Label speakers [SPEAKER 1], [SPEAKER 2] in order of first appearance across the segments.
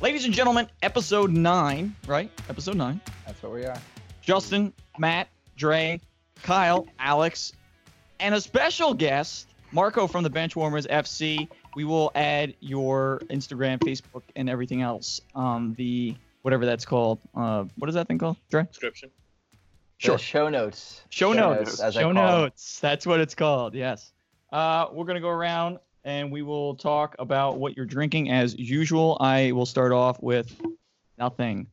[SPEAKER 1] Ladies and gentlemen, episode nine, right? Episode nine.
[SPEAKER 2] That's what we are.
[SPEAKER 1] Justin, Matt, Dre, Kyle, Alex, and a special guest, Marco from the Benchwarmers FC. We will add your Instagram, Facebook, and everything else. Um, the whatever that's called. Uh, what is that thing called, Dre?
[SPEAKER 3] Description.
[SPEAKER 1] Sure.
[SPEAKER 2] The show notes.
[SPEAKER 1] Show, notes.
[SPEAKER 2] as I
[SPEAKER 1] Show
[SPEAKER 2] call them.
[SPEAKER 1] notes. That's what it's called. Yes. Uh, we're gonna go around and we will talk about what you're drinking as usual. I will start off with nothing.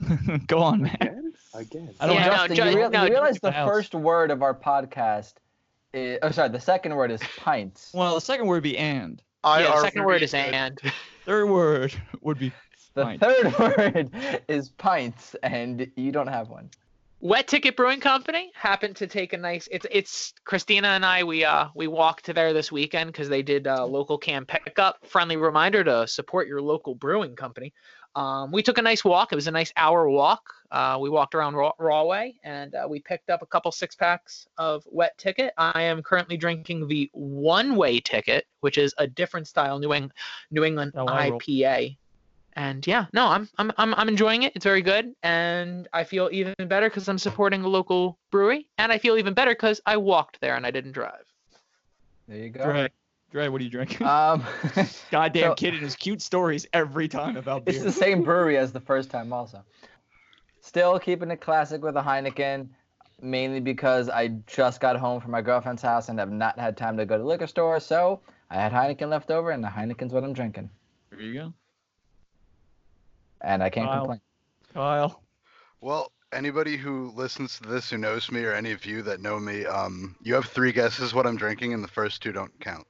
[SPEAKER 1] go on, man.
[SPEAKER 4] Again? Again.
[SPEAKER 1] I don't
[SPEAKER 5] Yeah,
[SPEAKER 1] know.
[SPEAKER 5] no,
[SPEAKER 2] Justin,
[SPEAKER 5] Ju-
[SPEAKER 2] you, real-
[SPEAKER 5] no,
[SPEAKER 2] you realize the
[SPEAKER 1] the house.
[SPEAKER 2] first word of our podcast is, oh, sorry, the second word is pints.
[SPEAKER 1] Well, the second word would be and.
[SPEAKER 3] I
[SPEAKER 5] yeah,
[SPEAKER 3] are
[SPEAKER 5] second word is
[SPEAKER 3] good.
[SPEAKER 5] and.
[SPEAKER 1] Third word would be
[SPEAKER 2] The
[SPEAKER 1] pints.
[SPEAKER 2] third word is pints, and you don't have one.
[SPEAKER 5] Wet Ticket Brewing Company happened to take a nice. It's it's Christina and I. We uh we walked to there this weekend because they did uh, local can pickup. Friendly reminder to support your local brewing company. Um, we took a nice walk. It was a nice hour walk. Uh, we walked around Raw- Rahway and uh, we picked up a couple six packs of Wet Ticket. I am currently drinking the One Way Ticket, which is a different style New, Eng- New England
[SPEAKER 1] Oh.
[SPEAKER 5] IPA. And yeah, no, I'm I'm I'm I'm enjoying it. It's very good, and I feel even better because I'm supporting a local brewery, and I feel even better because I walked there and I didn't drive.
[SPEAKER 2] There you go.
[SPEAKER 1] Dre, Dre, what are you drinking?
[SPEAKER 2] Um,
[SPEAKER 1] Goddamn
[SPEAKER 2] so-
[SPEAKER 1] kid and his cute stories every time about beer.
[SPEAKER 2] it's the same brewery as the first time, also. Still keeping it classic with a Heineken, mainly because I just got home from my girlfriend's house and have not had time to go to the liquor store, so I had Heineken left over, and the Heineken's what I'm drinking,
[SPEAKER 1] There you go.
[SPEAKER 2] And I can't
[SPEAKER 1] Wow.
[SPEAKER 2] complain.
[SPEAKER 1] Kyle.
[SPEAKER 3] Well, anybody who listens to this who knows me, or any of you that know me, um, you have three guesses what I'm drinking, and the first two don't count.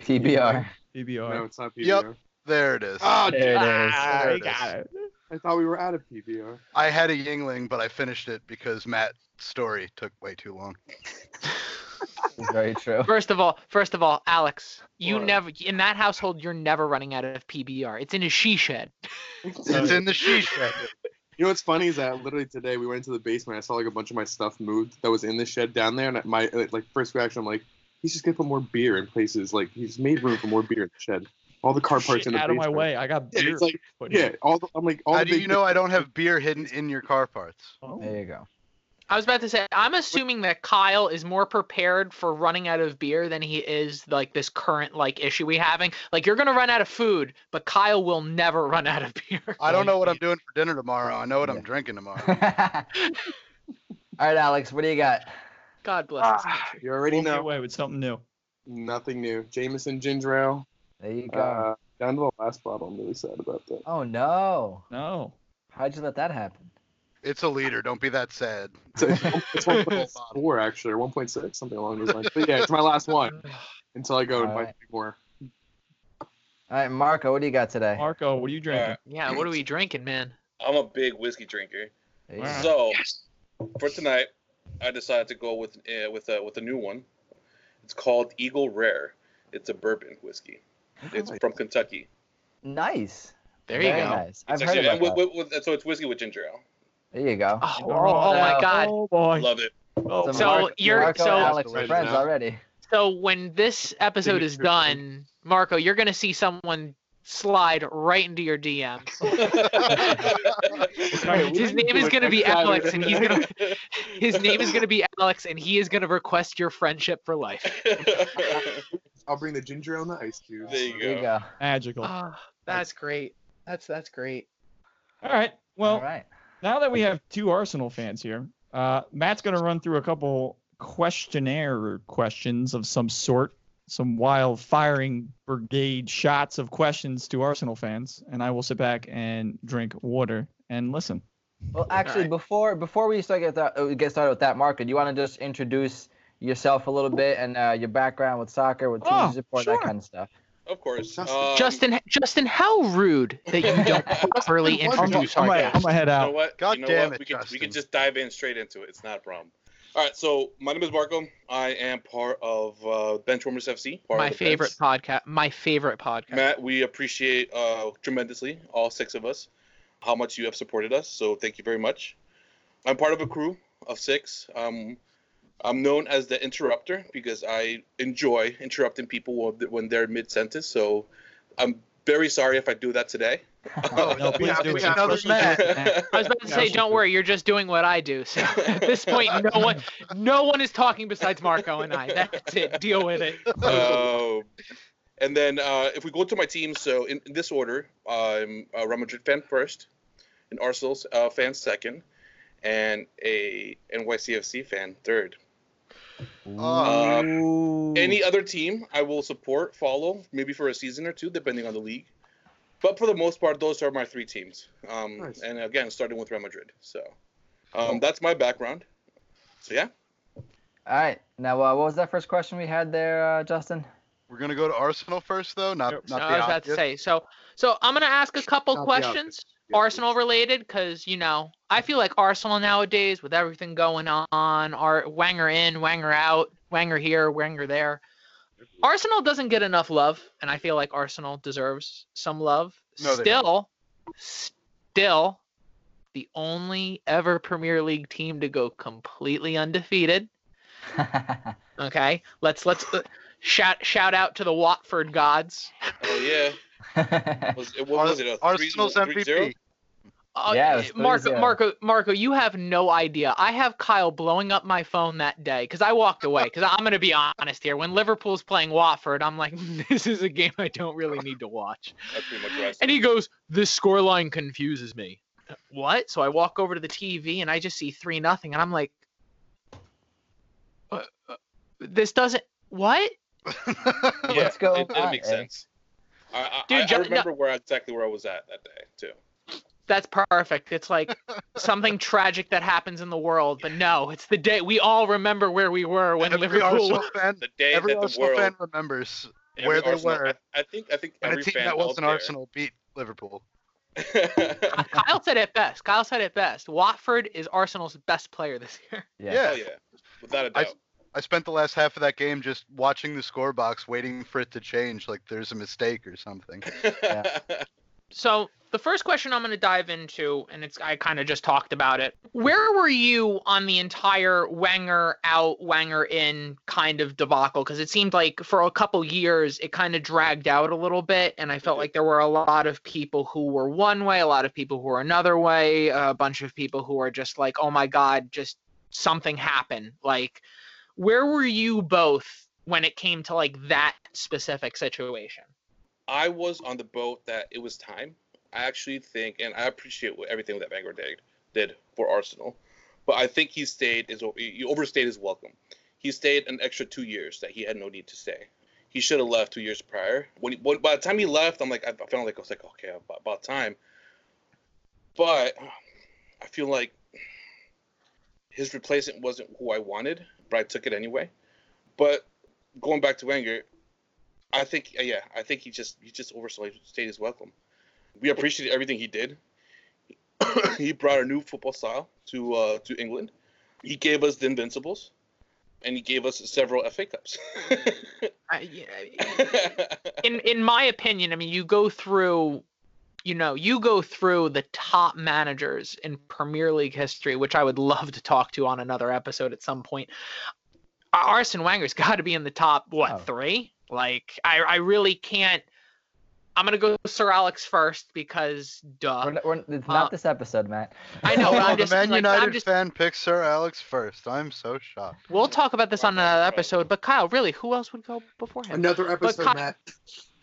[SPEAKER 2] TBR.
[SPEAKER 1] PBR.
[SPEAKER 4] No, it's not PBR.
[SPEAKER 3] Yep. There it is.
[SPEAKER 4] Oh,
[SPEAKER 2] There it is.
[SPEAKER 1] Ah,
[SPEAKER 3] There
[SPEAKER 1] he
[SPEAKER 3] it
[SPEAKER 1] got it.
[SPEAKER 4] I thought we were out of PBR.
[SPEAKER 3] I had a Yuengling, but I finished it because Matt's story took way too long.
[SPEAKER 2] It's very true.
[SPEAKER 5] First of all, first of all, Alex, you
[SPEAKER 4] What?
[SPEAKER 5] never in that household you're never running out of PBR. It's in a she shed.
[SPEAKER 3] It's in the she shed.
[SPEAKER 4] You know what's funny is that literally today we went into the basement. I saw like a bunch of my stuff moved that was in the shed down there, and my like first reaction, I'm like, he's just gonna put more beer in places. Like he's made room for more beer in the shed. All the car parts
[SPEAKER 1] Shit
[SPEAKER 4] in the
[SPEAKER 1] out of my way. I got
[SPEAKER 4] Yeah,
[SPEAKER 1] beer.
[SPEAKER 4] it's like yeah, all the, I'm like all
[SPEAKER 3] How
[SPEAKER 4] the
[SPEAKER 3] do you know I don't have beer hidden in your car parts?
[SPEAKER 1] Oh.
[SPEAKER 2] There you go.
[SPEAKER 5] I was about to say, I'm assuming that Kyle is more prepared for running out of beer than he is like this current like issue we having. Like you're gonna run out of food, but Kyle will never run out of beer.
[SPEAKER 3] I don't know what I'm doing for dinner tomorrow. I know what I'm drinking tomorrow.
[SPEAKER 2] All right, Alex, what do you got?
[SPEAKER 5] God bless this
[SPEAKER 4] Ah, you already
[SPEAKER 1] Walk
[SPEAKER 4] know.
[SPEAKER 1] away with something new.
[SPEAKER 4] Nothing new. Jameson ginger ale.
[SPEAKER 2] There you go.
[SPEAKER 4] Uh, down to the last bottle. I'm really sad about that.
[SPEAKER 2] oh no!
[SPEAKER 1] No.
[SPEAKER 2] How'd you let that happen?
[SPEAKER 3] It's a liter. Don't be that sad.
[SPEAKER 4] So it's one- it's 1.4 actually, or 1.6, something along those lines. But yeah, it's my last one until I go and buy
[SPEAKER 2] Alright.
[SPEAKER 4] two more.
[SPEAKER 2] All right, Marco, what do you got today?
[SPEAKER 1] Marco, what are you drinking?
[SPEAKER 5] Yeah, what are we drinking, man?
[SPEAKER 6] I'm a big whiskey drinker.
[SPEAKER 2] There you
[SPEAKER 1] Wow.
[SPEAKER 2] go.
[SPEAKER 6] So for tonight, I decided to go with uh, with a with a new one. It's called Eagle Rare. It's a bourbon whiskey. It's
[SPEAKER 4] Nice.
[SPEAKER 6] from Kentucky.
[SPEAKER 2] Nice.
[SPEAKER 5] There you
[SPEAKER 2] Very
[SPEAKER 5] go.
[SPEAKER 2] Nice. I've
[SPEAKER 6] It's
[SPEAKER 2] heard
[SPEAKER 6] actually-
[SPEAKER 2] about
[SPEAKER 6] and
[SPEAKER 2] that.
[SPEAKER 6] with, with, with, so it's whiskey with ginger ale.
[SPEAKER 2] There you go.
[SPEAKER 5] Oh, oh, oh my God.
[SPEAKER 1] Oh boy.
[SPEAKER 6] Love it.
[SPEAKER 1] Oh,
[SPEAKER 5] So
[SPEAKER 2] Marco,
[SPEAKER 5] you're-
[SPEAKER 2] Marco
[SPEAKER 5] so-
[SPEAKER 2] and Alex are friends
[SPEAKER 4] now.
[SPEAKER 2] already.
[SPEAKER 5] So when this episode is done, Marco, you're gonna see someone slide right into your DM. His name is gonna be Alex, and he's gonna his name is gonna be Alex, and he is gonna request your friendship for life.
[SPEAKER 4] I'll bring the ginger ale and the ice cubes.
[SPEAKER 6] There you
[SPEAKER 2] There you
[SPEAKER 6] go.
[SPEAKER 2] go.
[SPEAKER 1] magical.
[SPEAKER 5] Ah, that's great. That's that's great.
[SPEAKER 1] All right. Well,
[SPEAKER 2] All right.
[SPEAKER 1] Now that we have two Arsenal fans here, uh, Matt's going to run through a couple questionnaire questions of some sort, some wild firing brigade shots of questions to Arsenal fans, and I will sit back and drink water and listen.
[SPEAKER 2] Well, actually,
[SPEAKER 5] right.
[SPEAKER 2] before before we start get that, uh, get started with that, Marco, do you want to just introduce yourself a little bit and uh, your background with soccer, with teams
[SPEAKER 1] Oh,
[SPEAKER 2] support,
[SPEAKER 1] sure.
[SPEAKER 2] that kind of stuff?
[SPEAKER 6] Of course.
[SPEAKER 4] Justin.
[SPEAKER 6] Um,
[SPEAKER 5] Justin, Justin, how rude that you don't properly
[SPEAKER 4] I'm
[SPEAKER 1] I'm,
[SPEAKER 5] introduce
[SPEAKER 1] I'm,
[SPEAKER 5] our
[SPEAKER 1] gonna, I'm
[SPEAKER 5] guest.
[SPEAKER 1] gonna head
[SPEAKER 6] You know
[SPEAKER 1] out.
[SPEAKER 6] what?
[SPEAKER 3] God
[SPEAKER 6] you know
[SPEAKER 3] damn
[SPEAKER 6] what?
[SPEAKER 3] it,
[SPEAKER 6] we can, we can just dive in straight into it. It's not a problem. All right. So my name is Marco. I am part of uh, Benchwarmers FC. Part
[SPEAKER 5] My
[SPEAKER 6] of
[SPEAKER 5] favorite
[SPEAKER 6] Bench.
[SPEAKER 5] podcast. My favorite podcast.
[SPEAKER 6] Matt, we appreciate uh, tremendously, all six of us, how much you have supported us. So thank you very much. I'm part of a crew of six. Um, I'm known as the interrupter because I enjoy interrupting people when- when they're mid sentence. So I'm very sorry if I do that today.
[SPEAKER 3] Oh,
[SPEAKER 1] No, please
[SPEAKER 3] have-
[SPEAKER 1] do it.
[SPEAKER 3] another
[SPEAKER 1] Especially
[SPEAKER 3] Matt.
[SPEAKER 1] Matt.
[SPEAKER 5] I was about to say, don't worry, you're just doing what I do. So at this point, no one, no one is talking besides Marco and I. That's it. Deal with it.
[SPEAKER 6] Uh, and then uh, if we go to my team, so in, in this order, I'm a Real Madrid fan first, an Arsenal uh, fan second, and a NYCFC fan third.
[SPEAKER 3] Uh,
[SPEAKER 6] Any other team I will support, follow, maybe for a season or two, depending on the league. But for the most part, those are my three teams. Um,
[SPEAKER 4] Nice.
[SPEAKER 6] And again, starting with Real Madrid. So um, that's my background. So yeah.
[SPEAKER 2] All right. Now, uh, what was that first question we had there, uh, Justin?
[SPEAKER 3] We're gonna go to Arsenal first, though. Not
[SPEAKER 1] Yep.
[SPEAKER 3] not
[SPEAKER 5] No,
[SPEAKER 3] the
[SPEAKER 5] I was about to say. So, so I'm gonna ask a couple
[SPEAKER 4] Not
[SPEAKER 5] questions,
[SPEAKER 4] Yeah,
[SPEAKER 5] Arsenal related, because you know I feel like Arsenal nowadays, with everything going on, are Wenger in, Wenger out, Wenger here, Wenger there. Arsenal doesn't get enough love, and I feel like Arsenal deserves some love.
[SPEAKER 3] No,
[SPEAKER 5] still, still, the only ever Premier League team to go completely undefeated. Okay, let's let's uh, shout shout out to the Watford gods.
[SPEAKER 6] Oh yeah. Was it, what was it? A three-
[SPEAKER 3] Arsenal's
[SPEAKER 6] three zero?
[SPEAKER 3] MVP.
[SPEAKER 5] Uh,
[SPEAKER 2] Yeah, it
[SPEAKER 5] Marco, Marco, Marco, you have no idea. I have Kyle blowing up my phone that day because I walked away. Because I'm gonna be honest here. When Liverpool's playing Watford, I'm like, this is a game I don't really need to watch.
[SPEAKER 6] That's pretty much what I said.
[SPEAKER 5] And he goes, this scoreline confuses me. What? So I walk over to the TV and I just see three nothing, and I'm like, uh, uh, this doesn't. What?
[SPEAKER 6] yeah,
[SPEAKER 2] Let's go.
[SPEAKER 6] it, didn't
[SPEAKER 2] on,
[SPEAKER 6] make
[SPEAKER 2] eh?
[SPEAKER 6] sense. I, I,
[SPEAKER 5] Dude,
[SPEAKER 6] I,
[SPEAKER 5] Jo-
[SPEAKER 6] I
[SPEAKER 5] no-
[SPEAKER 6] remember where exactly where I was at that day too.
[SPEAKER 5] That's perfect. It's like something tragic that happens in the world, but no, it's the day we all remember where we were when
[SPEAKER 3] every
[SPEAKER 5] Liverpool.
[SPEAKER 3] Arsenal fan,
[SPEAKER 6] The day
[SPEAKER 3] every
[SPEAKER 6] that the
[SPEAKER 3] Arsenal
[SPEAKER 6] world,
[SPEAKER 3] fan remembers
[SPEAKER 6] every
[SPEAKER 3] where they
[SPEAKER 6] Arsenal-
[SPEAKER 3] were
[SPEAKER 6] I, I think I think
[SPEAKER 3] when a team
[SPEAKER 6] fan
[SPEAKER 3] that wasn't Arsenal beat Liverpool.
[SPEAKER 5] Kyle said it best. Kyle said it best. Watford is Arsenal's best player this year.
[SPEAKER 2] yeah.
[SPEAKER 6] Oh yeah, without a doubt.
[SPEAKER 3] I spent the last half of that game just watching the score box, waiting for it to change, like there's a mistake or something.
[SPEAKER 2] Yeah.
[SPEAKER 5] So the first question I'm going to dive into, and it's I kind of just talked about it. Where were you on the entire Wenger out, Wenger in kind of debacle? Because it seemed like for a couple years it kind of dragged out a little bit, and I felt mm-hmm. like there were a lot of people who were one way, a lot of people who were another way, a bunch of people who are just like, oh my god, just something happened. Like, where were you both when it came to like that specific situation?
[SPEAKER 6] I was on the boat that it was time. I actually think, and I appreciate everything that Wenger did, did for Arsenal, but I think he stayed is he overstayed his welcome. He stayed an extra two years that he had no need to stay. He should have left two years prior. When, he, when by the time he left, I'm like I felt like I was like okay about, about time. But I feel like his replacement wasn't who I wanted, but I took it anyway. But going back to Wenger, I think yeah, I think he just he just overstayed his welcome. We appreciate everything he did. he brought a new football style to uh, to England. He gave us the Invincibles, and he gave us several FA Cups.
[SPEAKER 5] I, yeah, in in my opinion, I mean, you go through, you know, you go through the top managers in Premier League history, which I would love to talk to on another episode at some point. Arsene Wenger's got to be in the top what
[SPEAKER 2] Oh.
[SPEAKER 5] three? Like, I I really can't. I'm gonna go Sir Alex first because duh.
[SPEAKER 2] We're, not- we're, it's not
[SPEAKER 5] Uh,
[SPEAKER 2] this episode, Matt.
[SPEAKER 5] I know, but I'm
[SPEAKER 3] the Man
[SPEAKER 5] like, I'm
[SPEAKER 3] United
[SPEAKER 5] just
[SPEAKER 3] fan picks Sir Alex first. I'm so shocked.
[SPEAKER 5] We'll talk about this on another episode. But Kyle, really, who else would go before him?
[SPEAKER 4] Another episode,
[SPEAKER 5] Ky-
[SPEAKER 4] Matt.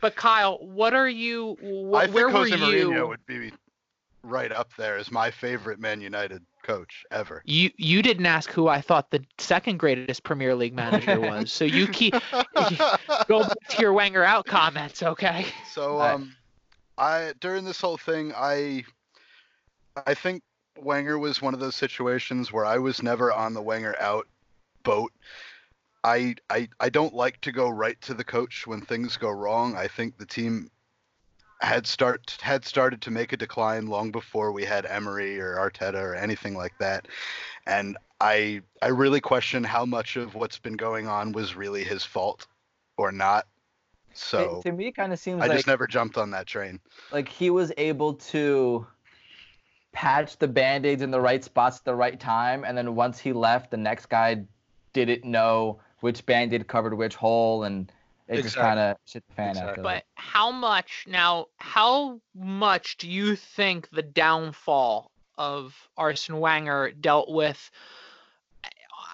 [SPEAKER 5] But Kyle, what are you? Wh-
[SPEAKER 3] I think
[SPEAKER 5] where
[SPEAKER 3] Jose
[SPEAKER 5] were
[SPEAKER 3] Mourinho
[SPEAKER 5] you?
[SPEAKER 3] would be right up there as my favorite Man United coach ever.
[SPEAKER 5] You you didn't ask who I thought the second greatest Premier League manager was. So you keep go back to your Wenger out comments, okay?
[SPEAKER 3] So
[SPEAKER 2] Alright.
[SPEAKER 3] um, I during this whole thing, I I think Wenger was one of those situations where I was never on the Wenger out boat. I I I don't like to go right to the coach when things go wrong. I think the team had start had started to make a decline long before we had Emery or Arteta or anything like that. And I I really question how much of what's been going on was really his fault or not. So
[SPEAKER 2] It- to me, it kind of seems
[SPEAKER 3] I
[SPEAKER 2] like
[SPEAKER 3] just never jumped on that train.
[SPEAKER 2] like he was able to patch the band-aids in the right spots at the right time and then once he left the next guy didn't know which band-aid covered which hole and it just kind of shit the fan
[SPEAKER 3] Exactly.
[SPEAKER 2] after
[SPEAKER 5] But how much now? How much do you think the downfall of Arsene Wenger dealt with?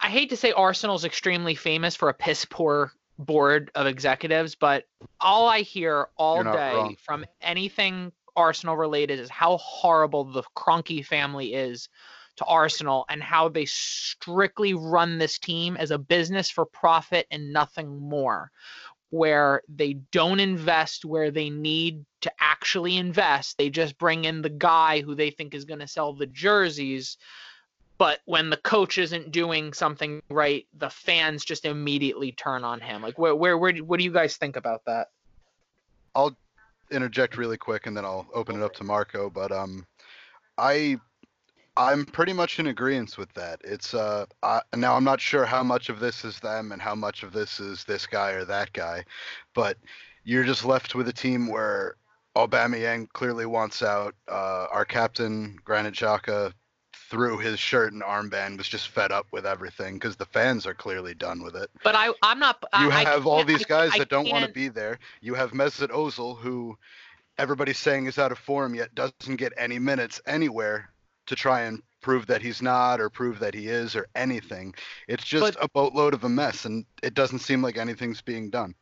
[SPEAKER 5] I hate to say Arsenal's extremely famous for a piss poor board of executives, but all I hear all day
[SPEAKER 3] wrong.
[SPEAKER 5] from anything Arsenal related is how horrible the Kroenke family is to Arsenal and how they strictly run this team as a business for profit and nothing more where they don't invest where they need to actually invest. They just bring in the guy who they think is going to sell the jerseys. But when the coach isn't doing something right, the fans just immediately turn on him. Like, where, where, where, what do you guys think about that?
[SPEAKER 3] I'll interject really quick and then I'll open it up to Marco. But um, I I'm pretty much in agreement with that. It's uh I, now I'm not sure how much of this is them and how much of this is this guy or that guy, but you're just left with a team where Aubameyang clearly wants out. Uh, our captain Granit Xhaka threw his shirt and armband was just fed up with everything because the fans are clearly done with it.
[SPEAKER 5] But I, I'm not.
[SPEAKER 3] You
[SPEAKER 5] I, I
[SPEAKER 3] have all these guys that don't want to be there. You have Mesut Ozil, who everybody's saying is out of form, yet doesn't get any minutes anywhere to try and prove that he's not or prove that he is or anything. It's just
[SPEAKER 5] But-
[SPEAKER 3] a boatload of a mess, and it doesn't seem like anything's being done.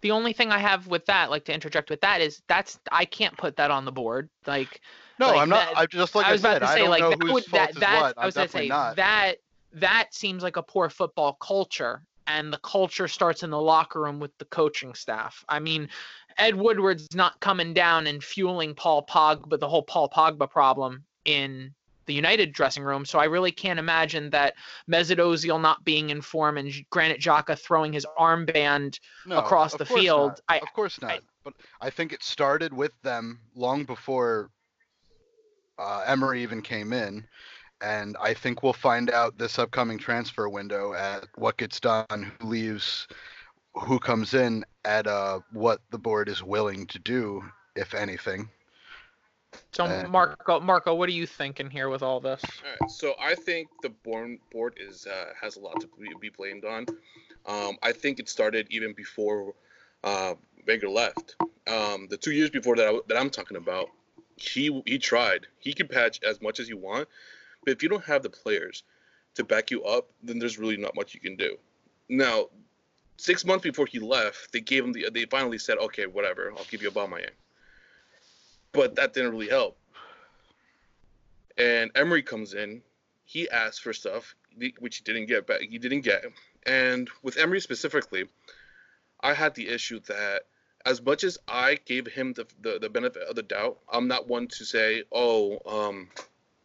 [SPEAKER 5] the only thing I have with that, like to interject with that, is that's I can't put that on the board. Like
[SPEAKER 3] No,
[SPEAKER 5] Like
[SPEAKER 3] I'm not.
[SPEAKER 5] that-
[SPEAKER 3] I just like
[SPEAKER 5] I
[SPEAKER 3] I,
[SPEAKER 5] was about
[SPEAKER 3] said,
[SPEAKER 5] to
[SPEAKER 3] I
[SPEAKER 5] say,
[SPEAKER 3] don't
[SPEAKER 5] like
[SPEAKER 3] know
[SPEAKER 5] that would
[SPEAKER 3] fault
[SPEAKER 5] that
[SPEAKER 3] is
[SPEAKER 5] that
[SPEAKER 3] what.
[SPEAKER 5] I was gonna say
[SPEAKER 3] not.
[SPEAKER 5] that that seems like a poor football culture, and the culture starts in the locker room with the coaching staff. I mean, Ed Woodward's not coming down and fueling Paul Pogba, the whole Paul Pogba problem in the United dressing room. So I really can't imagine that Mesut Ozil not being in form and Granit Xhaka throwing his armband
[SPEAKER 3] No,
[SPEAKER 5] across the field.
[SPEAKER 3] not.
[SPEAKER 5] I-
[SPEAKER 3] of course not.
[SPEAKER 5] I-
[SPEAKER 3] but I think it started with them long before uh, Emery even came in, and I think we'll find out this upcoming transfer window at what gets done, who leaves, who comes in, at uh, what the board is willing to do, if anything.
[SPEAKER 5] So
[SPEAKER 3] Uh,
[SPEAKER 5] Marco, Marco, what are you thinking here with all this?
[SPEAKER 6] All right, so I think the born board is uh, has a lot to be, be blamed on. Um, I think it started even before uh, Wenger left. Um, the two years before that, I, that I'm talking about, he he tried. He could patch as much as you want, but if you don't have the players to back you up, then there's really not much you can do. Now, six months before he left, they gave him the. They finally said, "Okay, whatever, I'll give you Aubameyang." But that didn't really help. And Emery comes in. He asked for stuff which he didn't get back. He didn't get. And with Emery specifically, I had the issue that as much as I gave him the, the, the benefit of the doubt, I'm not one to say, oh, um,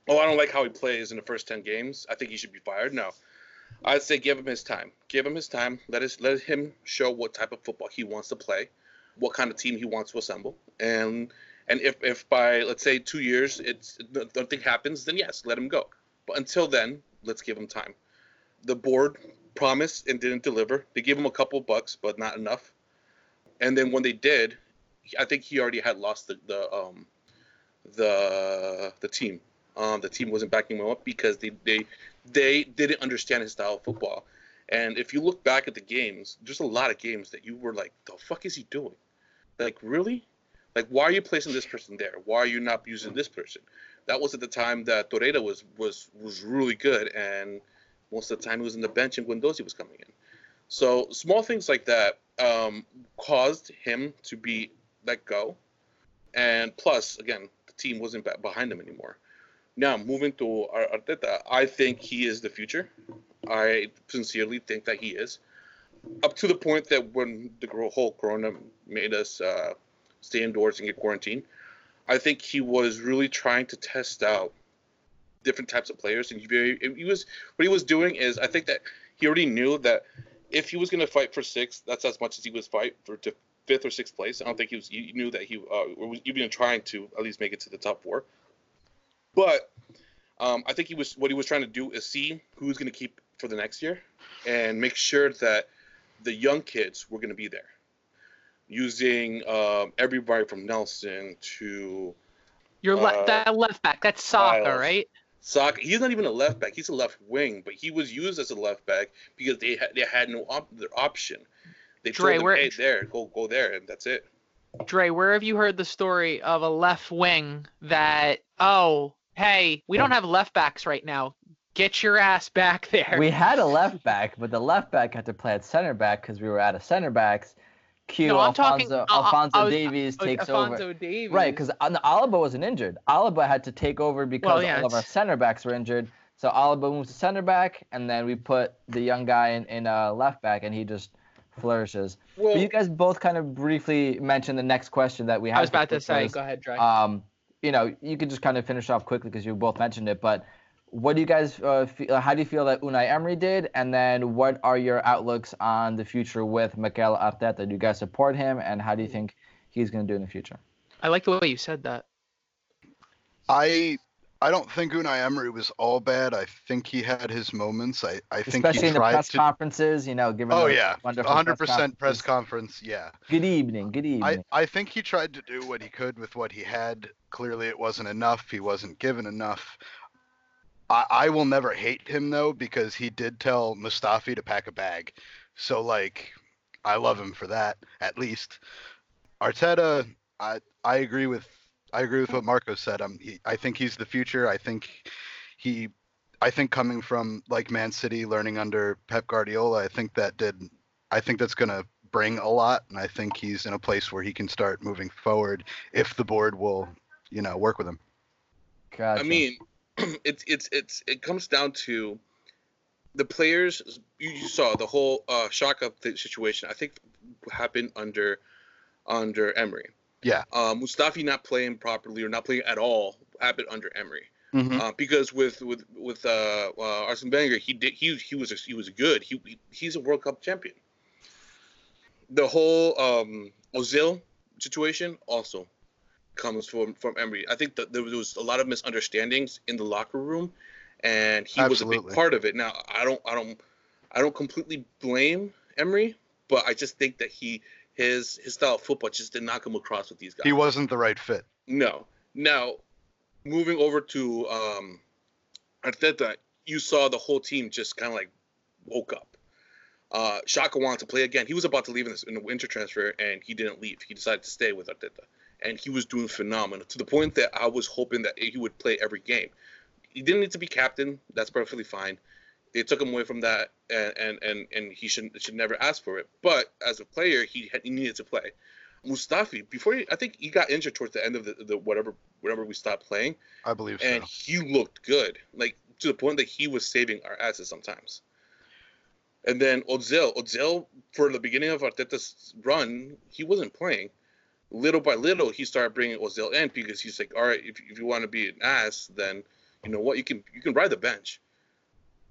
[SPEAKER 6] oh, I don't like how he plays in the first ten games. I think he should be fired. No, I'd say give him his time. Give him his time. Let us let him show what type of football he wants to play, what kind of team he wants to assemble, and and if, if by let's say two years it's nothing happens, then yes, let him go. But until then, let's give him time. The board promised and didn't deliver. They gave him a couple bucks, but not enough. And then when they did, I think he already had lost the the um, the the team. Um, the team wasn't backing him up because they they they didn't understand his style of football. And if you look back at the games, there's a lot of games that you were like, "The fuck is he doing? Like, really? Like, why are you placing this person there? Why are you not using this person?" That was at the time that Torreira was was was really good, and most of the time he was in the bench and Guendouzi was coming in. So small things like that um, caused him to be let go, and plus, again, the team wasn't behind him anymore. Now, moving to Arteta, I think he is the future. I sincerely think that he is. Up to the point that when the whole corona made us uh, stay indoors and get quarantined, I think he was really trying to test out different types of players. And he, very, he was what he was doing is I think that he already knew that if he was going to fight for sixth, that's as much as he was fight for fifth or sixth place. I don't think he was. He knew that he uh, was even trying to at least make it to the top four. But um, I think he was what he was trying to do is see who's going to keep for the next year and make sure that the young kids were going to be there, using um, everybody from Nelson to
[SPEAKER 5] You're le-
[SPEAKER 6] Uh,
[SPEAKER 5] that left back. That's Saka,
[SPEAKER 6] Miles.
[SPEAKER 5] right?
[SPEAKER 6] Saka. He's not even a left back; he's a left wing, but he was used as a left back because they had they had no op- their option. They
[SPEAKER 5] Dre,
[SPEAKER 6] told him,
[SPEAKER 5] where-
[SPEAKER 6] hey, there, go go there, and that's it.
[SPEAKER 5] Dre, where have you heard the story of a left wing that, oh, hey, we don't have left backs right now. Get your ass back there.
[SPEAKER 2] We had a left back, but the left back had to play at center back because we were out of center backs. Q
[SPEAKER 5] No,
[SPEAKER 2] Alphonso,
[SPEAKER 5] talking- uh, uh,
[SPEAKER 2] Alphonso
[SPEAKER 5] I was-
[SPEAKER 2] Davies
[SPEAKER 5] Oh,
[SPEAKER 2] takes
[SPEAKER 5] Alphonso
[SPEAKER 2] over.
[SPEAKER 5] Davies.
[SPEAKER 2] Right, because Alaba wasn't injured. Alaba had to take over because
[SPEAKER 5] Well, yeah,
[SPEAKER 2] all of our center backs were injured. So Alaba moves to center back, and then we put the young guy in, in uh, left back, and he just flourishes.
[SPEAKER 6] Well,
[SPEAKER 2] But you guys both kind of briefly mentioned the next question that we had.
[SPEAKER 5] I was about to say,
[SPEAKER 2] was,
[SPEAKER 5] go ahead, Dre.
[SPEAKER 2] um, you know, you could just kind of finish off quickly because you both mentioned it. But what do you guys uh, feel? How do you feel that Unai Emery did? And then what are your outlooks on the future with Mikel Arteta? Do you guys support him? And how do you think he's going to do in the future?
[SPEAKER 5] I like the way you said that.
[SPEAKER 3] I I don't think Unai Emery was all bad. I think he had his moments. I, I think
[SPEAKER 2] Especially
[SPEAKER 3] he
[SPEAKER 2] in the press
[SPEAKER 3] to.
[SPEAKER 2] conferences, you know, giving
[SPEAKER 3] Oh yeah,
[SPEAKER 2] wonderful
[SPEAKER 3] 100% press
[SPEAKER 2] conferences.
[SPEAKER 3] conference. Yeah.
[SPEAKER 2] Good evening. Good evening.
[SPEAKER 3] I, I think he tried to do what he could with what he had. Clearly, it wasn't enough. He wasn't given enough. I, I will never hate him though because he did tell Mustafi to pack a bag. So like, I love him for that at least. Arteta, I I agree with I agree with what Marco said. Um, he, I think he's the future. I think he, I think coming from like Man City, learning under Pep Guardiola, I think that did. I think that's gonna bring a lot, and I think he's in a place where he can start moving forward if the board will, you know, work with him.
[SPEAKER 2] Gotcha.
[SPEAKER 6] I mean, it's it's it's it comes down to the players. You, you saw the whole uh, Xhaka the situation. I think happened under under Emery.
[SPEAKER 3] Yeah.
[SPEAKER 6] Uh, Mustafi not playing properly or not playing at all happened under Emery.
[SPEAKER 3] Mhm.
[SPEAKER 6] Uh, because with with with uh, uh, Arsene Wenger, he did he he was he was good. He, he he's a World Cup champion. The whole um, Ozil situation also comes from from Emery. I think that there was a lot of misunderstandings in the locker room, and he was a big part of it. Now I don't I don't I don't completely blame Emery, but I just think that he his his style of football just did not come across with these guys.
[SPEAKER 3] He wasn't the right fit.
[SPEAKER 6] No. Now, moving over to um, Arteta, you saw the whole team just kind of like woke up. Uh, Xhaka wanted to play again. He was about to leave in, this, in the winter transfer, and he didn't leave. He decided to stay with Arteta, and he was doing phenomenal to the point that I was hoping that he would play every game. He didn't need to be captain. That's perfectly fine. They took him away from that, and and and, and he should should never ask for it. But as a player, he had, he needed to play. Mustafi, before he, I think he got injured towards the end of the, the whatever whatever we stopped playing,
[SPEAKER 3] I believe so.
[SPEAKER 6] and he looked good, like to the point that he was saving our asses sometimes. And then Ozil, Ozil for the beginning of Arteta's run, he wasn't playing. Little by little, he started bringing Ozil in because he's like, all right, if, if you want to be an ass, then you know what, you can you can ride the bench,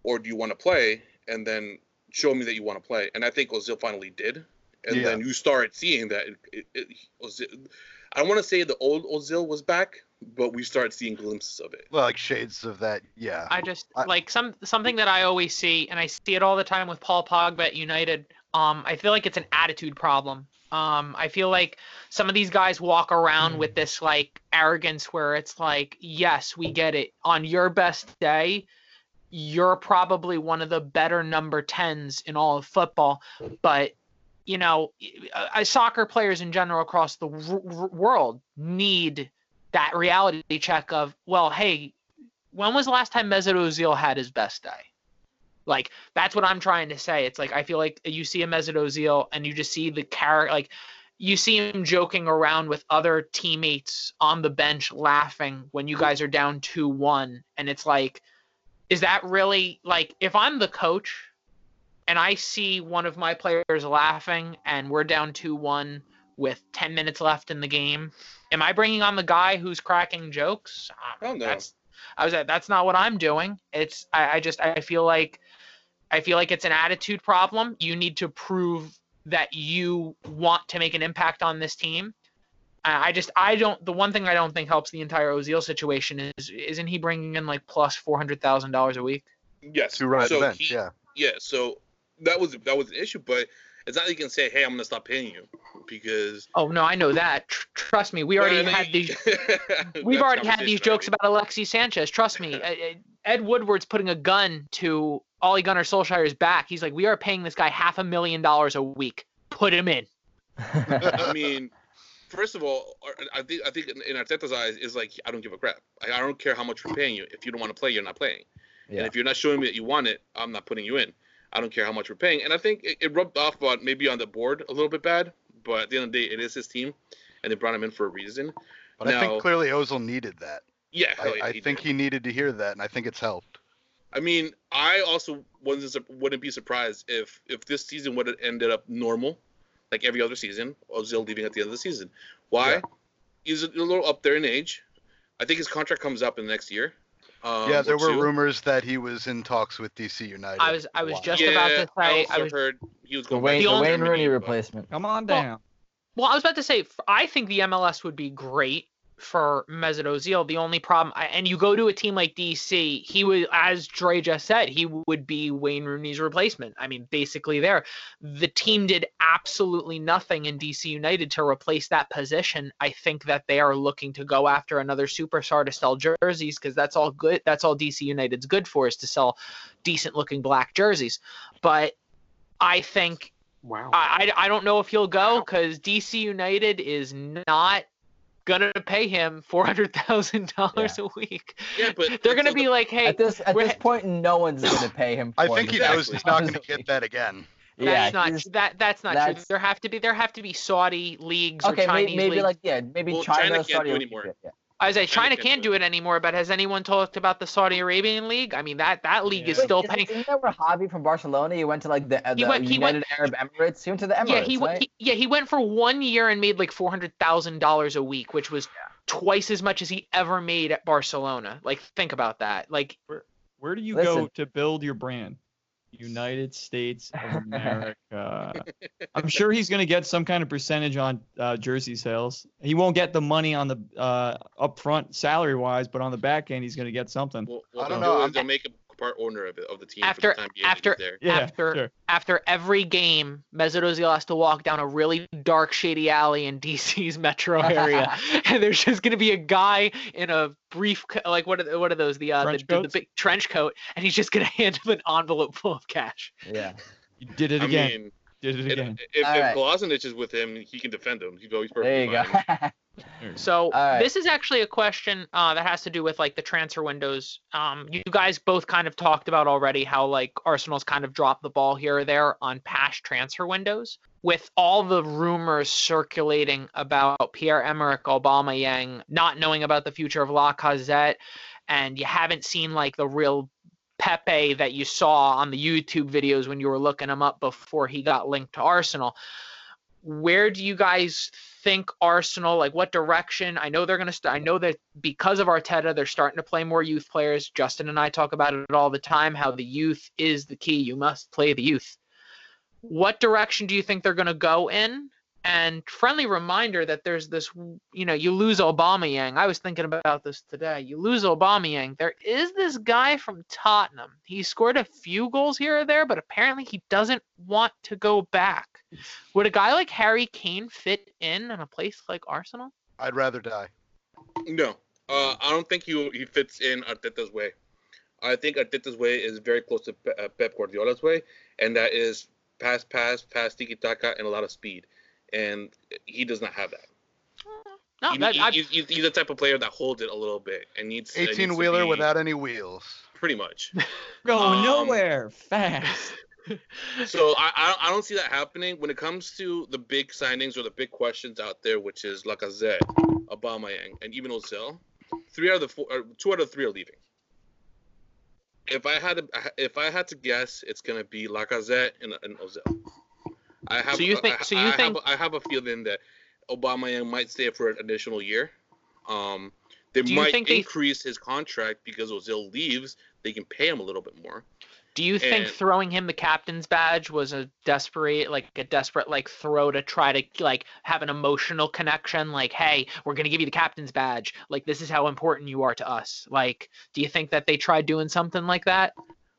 [SPEAKER 6] or do you want to play and then show me that you want to play? And I think Ozil finally did, and
[SPEAKER 3] Yeah.
[SPEAKER 6] then you started seeing that it, it, it, Ozil, I don't want to say the old Ozil was back, but we started seeing glimpses of it.
[SPEAKER 3] well, like shades of that. Yeah.
[SPEAKER 5] I just
[SPEAKER 3] I-
[SPEAKER 5] like some something that I always see, and I see it all the time with Paul Pogba at United. Um, I feel like it's an attitude problem. Um, I feel like some of these guys walk around with this like arrogance where it's like, yes, we get it. On your best day, you're probably one of the better number tens in all of football, but you know, uh, soccer players in general across the w- w- world need that reality check of, well, hey, when was the last time Mesut Ozil had his best day? Like that's what I'm trying to say. It's like I feel like you see a Mesut Ozil and you just see the character, like you see him joking around with other teammates on the bench laughing when you guys are down two one, and it's like, is that really like if I'm the coach and I see one of my players laughing and we're down two one with 10 minutes left in the game, am I bringing on the guy who's cracking jokes? Um,
[SPEAKER 6] Hell no.
[SPEAKER 5] That's I was like, that's not what I'm doing. It's I, I just I feel like I feel like it's an attitude problem. You need to prove that you want to make an impact on this team. I I just I don't the one thing I don't think helps the entire Ozil situation is isn't he bringing in like plus four hundred thousand dollars a week?
[SPEAKER 6] Yes.
[SPEAKER 3] To ride
[SPEAKER 6] so
[SPEAKER 3] the bench.
[SPEAKER 6] he-
[SPEAKER 3] yeah.
[SPEAKER 6] Yeah, so that was that was an issue, but it's not like you can say, "Hey, I'm gonna stop paying you," because
[SPEAKER 5] Oh no, I know that. Tr- trust me, we already
[SPEAKER 6] I mean,
[SPEAKER 5] had these. We've already had these jokes
[SPEAKER 6] already.
[SPEAKER 5] about Alexis Sanchez. Trust me, Ed Woodward's putting a gun to Ole Gunnar Solskjaer's back. He's like, we are paying this guy half a million dollars a week. put him in.
[SPEAKER 6] I mean, first of all, I think I think in, in Arteta's eyes is like I don't give a crap. I, I don't care how much we're paying you. If you don't want to play, you're not playing.
[SPEAKER 2] Yeah.
[SPEAKER 6] And if you're not showing me that you want it, I'm not putting you in. I don't care how much we're paying. And I think it, it rubbed off on maybe on the board a little bit bad, but at the end of the day, it is his team, and they brought him in for a reason.
[SPEAKER 3] But I think clearly Ozil needed that.
[SPEAKER 6] Yeah,
[SPEAKER 3] I,
[SPEAKER 6] yeah,
[SPEAKER 3] I
[SPEAKER 6] he
[SPEAKER 3] think
[SPEAKER 6] did.
[SPEAKER 3] he needed to hear that, and I think it's helped.
[SPEAKER 6] I mean, I also wasn't wouldn't be surprised if if this season would have ended up normal, like every other season, Ozil leaving at the end of the season. Why?
[SPEAKER 3] Yeah.
[SPEAKER 6] He's a little up there in age. I think his contract comes up in the next year. Um,
[SPEAKER 3] yeah, there were
[SPEAKER 6] two.
[SPEAKER 3] rumors that he was in talks with DC United.
[SPEAKER 5] I was I was
[SPEAKER 3] Wow.
[SPEAKER 5] just
[SPEAKER 6] yeah,
[SPEAKER 5] about to
[SPEAKER 6] I
[SPEAKER 5] say
[SPEAKER 6] also
[SPEAKER 5] I was
[SPEAKER 6] heard he was
[SPEAKER 2] the
[SPEAKER 6] going
[SPEAKER 2] Wayne,
[SPEAKER 6] back
[SPEAKER 2] the Wayne
[SPEAKER 6] Germany,
[SPEAKER 2] Rooney
[SPEAKER 6] but-
[SPEAKER 2] replacement.
[SPEAKER 1] Come on
[SPEAKER 5] Well,
[SPEAKER 1] down.
[SPEAKER 5] Well, I was about to say, I think the MLS would be great for Mesut Ozil. The only problem, and you go to a team like DC, he would, as Dre just said, he would be Wayne Rooney's replacement. I mean, basically there. The team did absolutely nothing in DC United to replace that position. I think that they are looking to go after another superstar to sell jerseys because that's all good. That's all DC United's good for is to sell decent looking black jerseys. But I think
[SPEAKER 4] Wow.
[SPEAKER 5] I, I I don't know if he'll go because DC United is not gonna pay him four hundred thousand dollars a week.
[SPEAKER 6] Yeah, but
[SPEAKER 5] They're gonna be
[SPEAKER 6] the-
[SPEAKER 5] like, hey,
[SPEAKER 2] At this at this point, no one's gonna pay him.
[SPEAKER 3] I think he knows he's not going to get that again.
[SPEAKER 2] Yeah,
[SPEAKER 5] that's not that that's not true. There have to be there have to be Saudi leagues
[SPEAKER 2] Okay,
[SPEAKER 5] or Chinese
[SPEAKER 2] maybe, maybe
[SPEAKER 5] leagues.
[SPEAKER 2] like yeah, maybe
[SPEAKER 6] Well,
[SPEAKER 2] China,
[SPEAKER 6] China can't
[SPEAKER 2] Saudi
[SPEAKER 6] do anymore.
[SPEAKER 2] yeah.
[SPEAKER 5] I was like,
[SPEAKER 6] China
[SPEAKER 5] China
[SPEAKER 6] can't
[SPEAKER 5] can't
[SPEAKER 6] do
[SPEAKER 5] do it anymore, but has anyone talked about the Saudi Arabian league? I mean that that league is
[SPEAKER 1] Yeah.
[SPEAKER 5] still
[SPEAKER 2] Wait,
[SPEAKER 5] paying.
[SPEAKER 2] Isn't, isn't that where Xavi from Barcelona? He went to like the, uh,
[SPEAKER 5] He went- he
[SPEAKER 2] United
[SPEAKER 5] went-
[SPEAKER 2] Arab Emirates. He went to the Emirates.
[SPEAKER 5] yeah, he, went
[SPEAKER 2] right?
[SPEAKER 5] he yeah he went for one year and made like four hundred thousand dollars a week, which was twice as much as he ever made at Barcelona. Like think about that. Like
[SPEAKER 1] Where do you
[SPEAKER 2] Listen.
[SPEAKER 1] go to build your brand? United States of America. I'm sure he's going to get some kind of percentage on uh, jersey sales. He won't get the money on the uh, upfront salary wise, but on the back end, he's going to get something.
[SPEAKER 6] Well,
[SPEAKER 3] I don't know, I'm-
[SPEAKER 6] is they'll make him part owner of it of the team
[SPEAKER 5] After-
[SPEAKER 6] for the time being.
[SPEAKER 5] after-
[SPEAKER 6] there.
[SPEAKER 1] Yeah,
[SPEAKER 5] after
[SPEAKER 1] sure.
[SPEAKER 5] after every game, Mesut Ozil has to walk down a really dark, shady alley in DC's metro area, and there's just gonna be a guy in a brief, co- like what are what are those? The uh, the, the, the big trench coat, and he's just gonna hand him an envelope full of cash.
[SPEAKER 2] Yeah.
[SPEAKER 1] You did it
[SPEAKER 6] I
[SPEAKER 1] again.
[SPEAKER 6] mean,
[SPEAKER 1] did it
[SPEAKER 6] it-
[SPEAKER 1] again.
[SPEAKER 6] if,
[SPEAKER 2] All
[SPEAKER 6] if
[SPEAKER 2] right.
[SPEAKER 6] Kolasinac is with him, he can defend him. He's always perfect.
[SPEAKER 2] There
[SPEAKER 6] perfectly
[SPEAKER 2] you go.
[SPEAKER 5] So
[SPEAKER 2] All right.
[SPEAKER 5] this is actually a question uh, that has to do with like the transfer windows. Um, you guys both kind of talked about already how like Arsenal's kind of dropped the ball here or there on past transfer windows. With all the rumors circulating about Pierre-Emerick Aubameyang not knowing about the future of Lacazette, and you haven't seen like the real Pepe that you saw on the YouTube videos when you were looking him up before he got linked to Arsenal where do you guys think Arsenal like what direction? I know they're going to st- I know that because of Arteta they're starting to play more youth players. Justin and I talk about it all the time how the youth is the key. You must play the youth. What direction do you think they're going to go in? And friendly reminder that there's this, you know, you lose Aubameyang I was thinking about this today. You lose Aubameyang There is this guy from Tottenham. He scored a few goals here or there, but apparently he doesn't want to go back. Would a guy like Harry Kane fit in in a place like Arsenal?
[SPEAKER 3] I'd rather die.
[SPEAKER 6] No, uh, I don't think he he fits in Arteta's way. I think Arteta's way is very close to Pe- uh, Pep Guardiola's way, and that is pass, pass, pass, tiki taka, and a lot of speed. And he does not have that.
[SPEAKER 5] No,
[SPEAKER 6] he,
[SPEAKER 5] that,
[SPEAKER 6] he- he's, he's he's the type of player that holds it a little bit and needs. and needs to
[SPEAKER 3] 18 wheeler
[SPEAKER 6] be-
[SPEAKER 3] without any wheels.
[SPEAKER 6] Pretty much.
[SPEAKER 1] Going
[SPEAKER 6] Um,
[SPEAKER 1] nowhere fast.
[SPEAKER 6] So I, I don't- I don't see that happening when it comes to the big signings or the big questions out there, which is Lacazette, Aubameyang, and even Ozil. Three out of the four, or two out of three are leaving. If I had to, if I had to guess, it's gonna be Lacazette and, and Ozil. I have.
[SPEAKER 5] So you think-
[SPEAKER 6] I,
[SPEAKER 5] so you
[SPEAKER 6] I
[SPEAKER 5] think-
[SPEAKER 6] Have, I have a feeling that Aubameyang might stay for an additional year. Um, they might
[SPEAKER 5] think they-
[SPEAKER 6] increase his contract because Ozil leaves. They can pay him a little bit more.
[SPEAKER 5] do you think throwing him the captain's badge was a desperate, like a desperate, like throw to try to like have an emotional connection? Like, hey, we're gonna give you the captain's badge. Like, this is how important you are to us. Like, do you think that they tried doing something like that?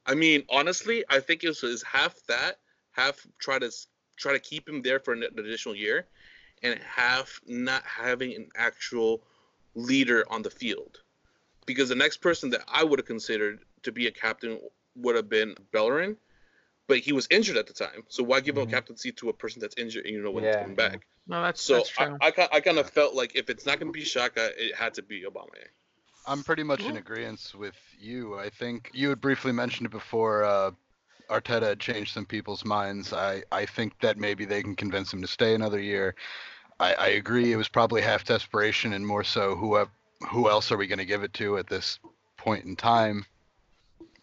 [SPEAKER 6] I mean, honestly, I think it was, it's half that, half try to try to keep him there for an additional year, and have not having an actual leader on the field. Because the next person that I would have considered to be a captain would have been Bellerin, but he was injured at the time. So why give him
[SPEAKER 2] Mhm.
[SPEAKER 6] a captaincy to a person that's injured and you know when
[SPEAKER 2] Yeah,
[SPEAKER 6] he's coming back?
[SPEAKER 5] No, that's
[SPEAKER 6] So
[SPEAKER 5] that's true.
[SPEAKER 6] I, I, I kind of felt like if it's not going to be Xhaka, it had to be Obama.
[SPEAKER 3] I'm pretty much in agreement with you. I think you had briefly mentioned it before. Uh, Arteta had changed some people's minds. I, I think that maybe they can convince him to stay another year. I, I agree. It was probably half desperation and more so who who else are we going to give it to at this point in time?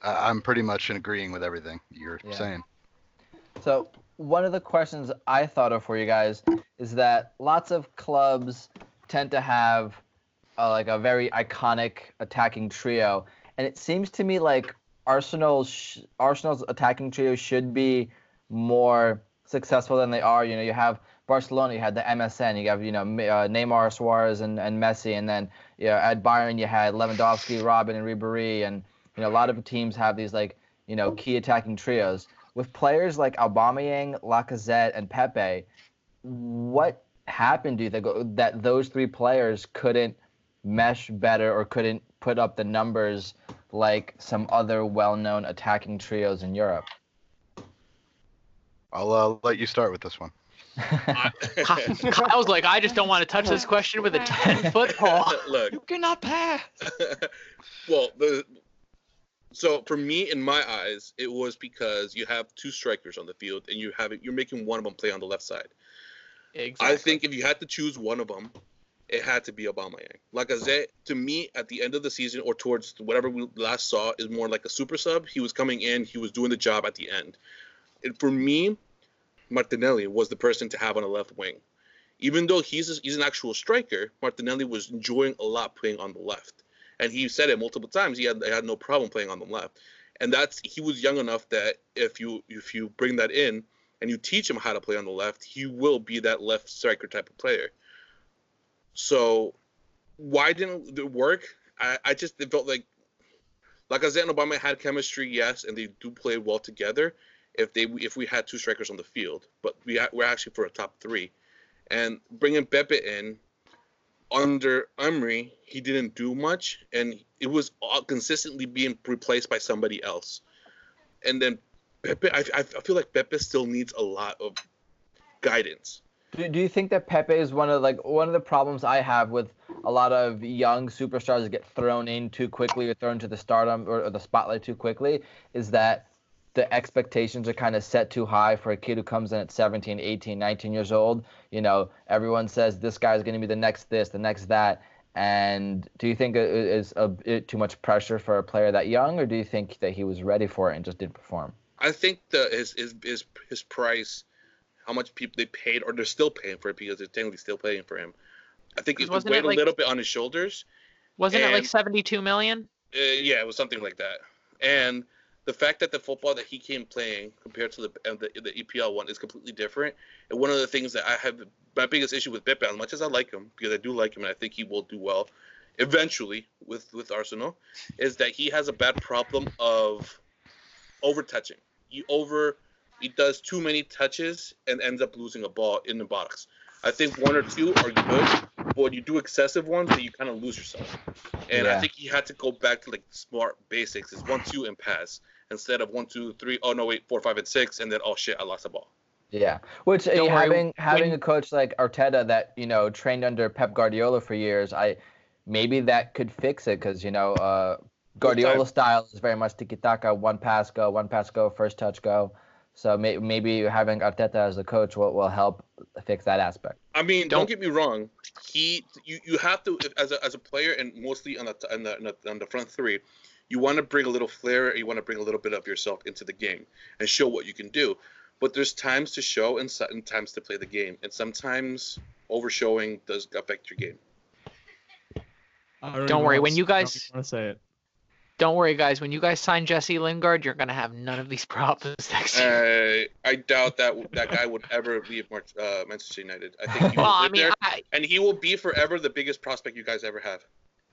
[SPEAKER 3] Uh, I'm pretty much in agreeing with everything you're
[SPEAKER 2] Yeah.
[SPEAKER 3] saying.
[SPEAKER 2] So one of the questions I thought of for you guys is that lots of clubs tend to have uh, like a very iconic attacking trio, and it seems to me like Arsenal's sh- Arsenal's attacking trio should be more successful than they are. You know, you have Barcelona, you had the MSN, you have you know uh, Neymar, Suarez, and, and Messi, and then you know, at Bayern you had Lewandowski, Robben, and Ribery, and you know a lot of teams have these like you know key attacking trios with players like Aubameyang, Lacazette, and Pepe, what happened? Do you think that those three players couldn't mesh better or couldn't put up the numbers like some other well-known attacking trios in Europe?
[SPEAKER 3] I'll uh, let you start with this one.
[SPEAKER 6] I,
[SPEAKER 5] was like, I just don't want to touch this question with a ten foot pole.
[SPEAKER 6] Look,
[SPEAKER 1] You cannot pass.
[SPEAKER 6] well, the so for me, in my eyes, it was because you have two strikers on the field and you have it. You're making one of them play on the left side.
[SPEAKER 5] Exactly.
[SPEAKER 6] I think if you had to choose one of them, it had to be Aubameyang. Lacazette, to me, at the end of the season or towards whatever we last saw, is more like a super sub. He was coming in, he was doing the job at the end. And for me, Martinelli was the person to have on the left wing. Even though he's a, he's an actual striker, Martinelli was enjoying a lot playing on the left, and he said it multiple times. He had, had no problem playing on the left, and that's he was young enough that if you if you bring that in and you teach him how to play on the left, he will be that left striker type of player. So, why didn't it work? I, I just felt like Lacazette and Obama had chemistry, yes, and they do play well together. If they if we had two strikers on the field, but we we're actually for a top three, and bringing Pepe in under Emery, he didn't do much, and it was consistently being replaced by somebody else. And then Pepe, I, I feel like Pepe still needs a lot of guidance.
[SPEAKER 2] Do, do you think that Pepe is one of like one of the problems I have with a lot of young superstars that get thrown in too quickly or thrown to the stardom or, or the spotlight too quickly is that the expectations are kind of set too high for a kid who comes in at 17, 18, 19 years old. You know, everyone says this guy's going to be the next this, the next that. And do you think it is a bit too much pressure for a player that young, or do you think that he was ready for it and just didn't perform?
[SPEAKER 6] I think the his his his, his price, how much people they paid, or they're still paying for it because they're technically still paying for him. I think it weighed
[SPEAKER 5] like-
[SPEAKER 6] a little bit on his shoulders.
[SPEAKER 5] Wasn't it like seventy two million?
[SPEAKER 6] Uh, yeah, it was something like that. And the fact that the football that he came playing compared to the uh, the, the EPL one is completely different. And one of the things that I have my biggest issue with as much as I like him because I do like him and I think he will do well eventually with with Arsenal, is that he has a bad problem of over touching. He over he does too many touches and ends up losing a ball in the box. I think one or two are good, but when you do excessive ones, then you kind of lose yourself. And I think he had to go back to like smart basics. It's one, two, and pass instead of one, two, three. Oh no, wait, four, five, and six, and then oh shit, I lost the ball.
[SPEAKER 2] Yeah, which
[SPEAKER 5] Don't worry,
[SPEAKER 2] having having
[SPEAKER 5] when-
[SPEAKER 2] a coach like Arteta that you know trained under Pep Guardiola for years, I maybe that could fix it because you know uh, Guardiola style is very much tiki taka, one pass go, one pass go, first touch go. So may, maybe having Arteta as a coach will, will help fix that aspect.
[SPEAKER 6] I mean, don't,
[SPEAKER 5] Don't-
[SPEAKER 6] get me wrong. He, you, you have to if- as a, as a player, and mostly on the on the, on the, on the front three, you want to bring a little flair. You want to bring a little bit of yourself into the game and show what you can do. But there's times to show and certain times to play the game, and sometimes overshowing does affect your game.
[SPEAKER 5] Don't worry, when you guys-
[SPEAKER 1] even wanna say it.
[SPEAKER 5] Don't worry, guys. When you guys sign Jesse Lingard, you're gonna have none of these problems next year.
[SPEAKER 6] Uh, I doubt that that guy would ever leave uh, Manchester United. I think he will
[SPEAKER 5] well, I mean,
[SPEAKER 6] there,
[SPEAKER 5] I,
[SPEAKER 6] and he will be forever the biggest prospect you guys ever have.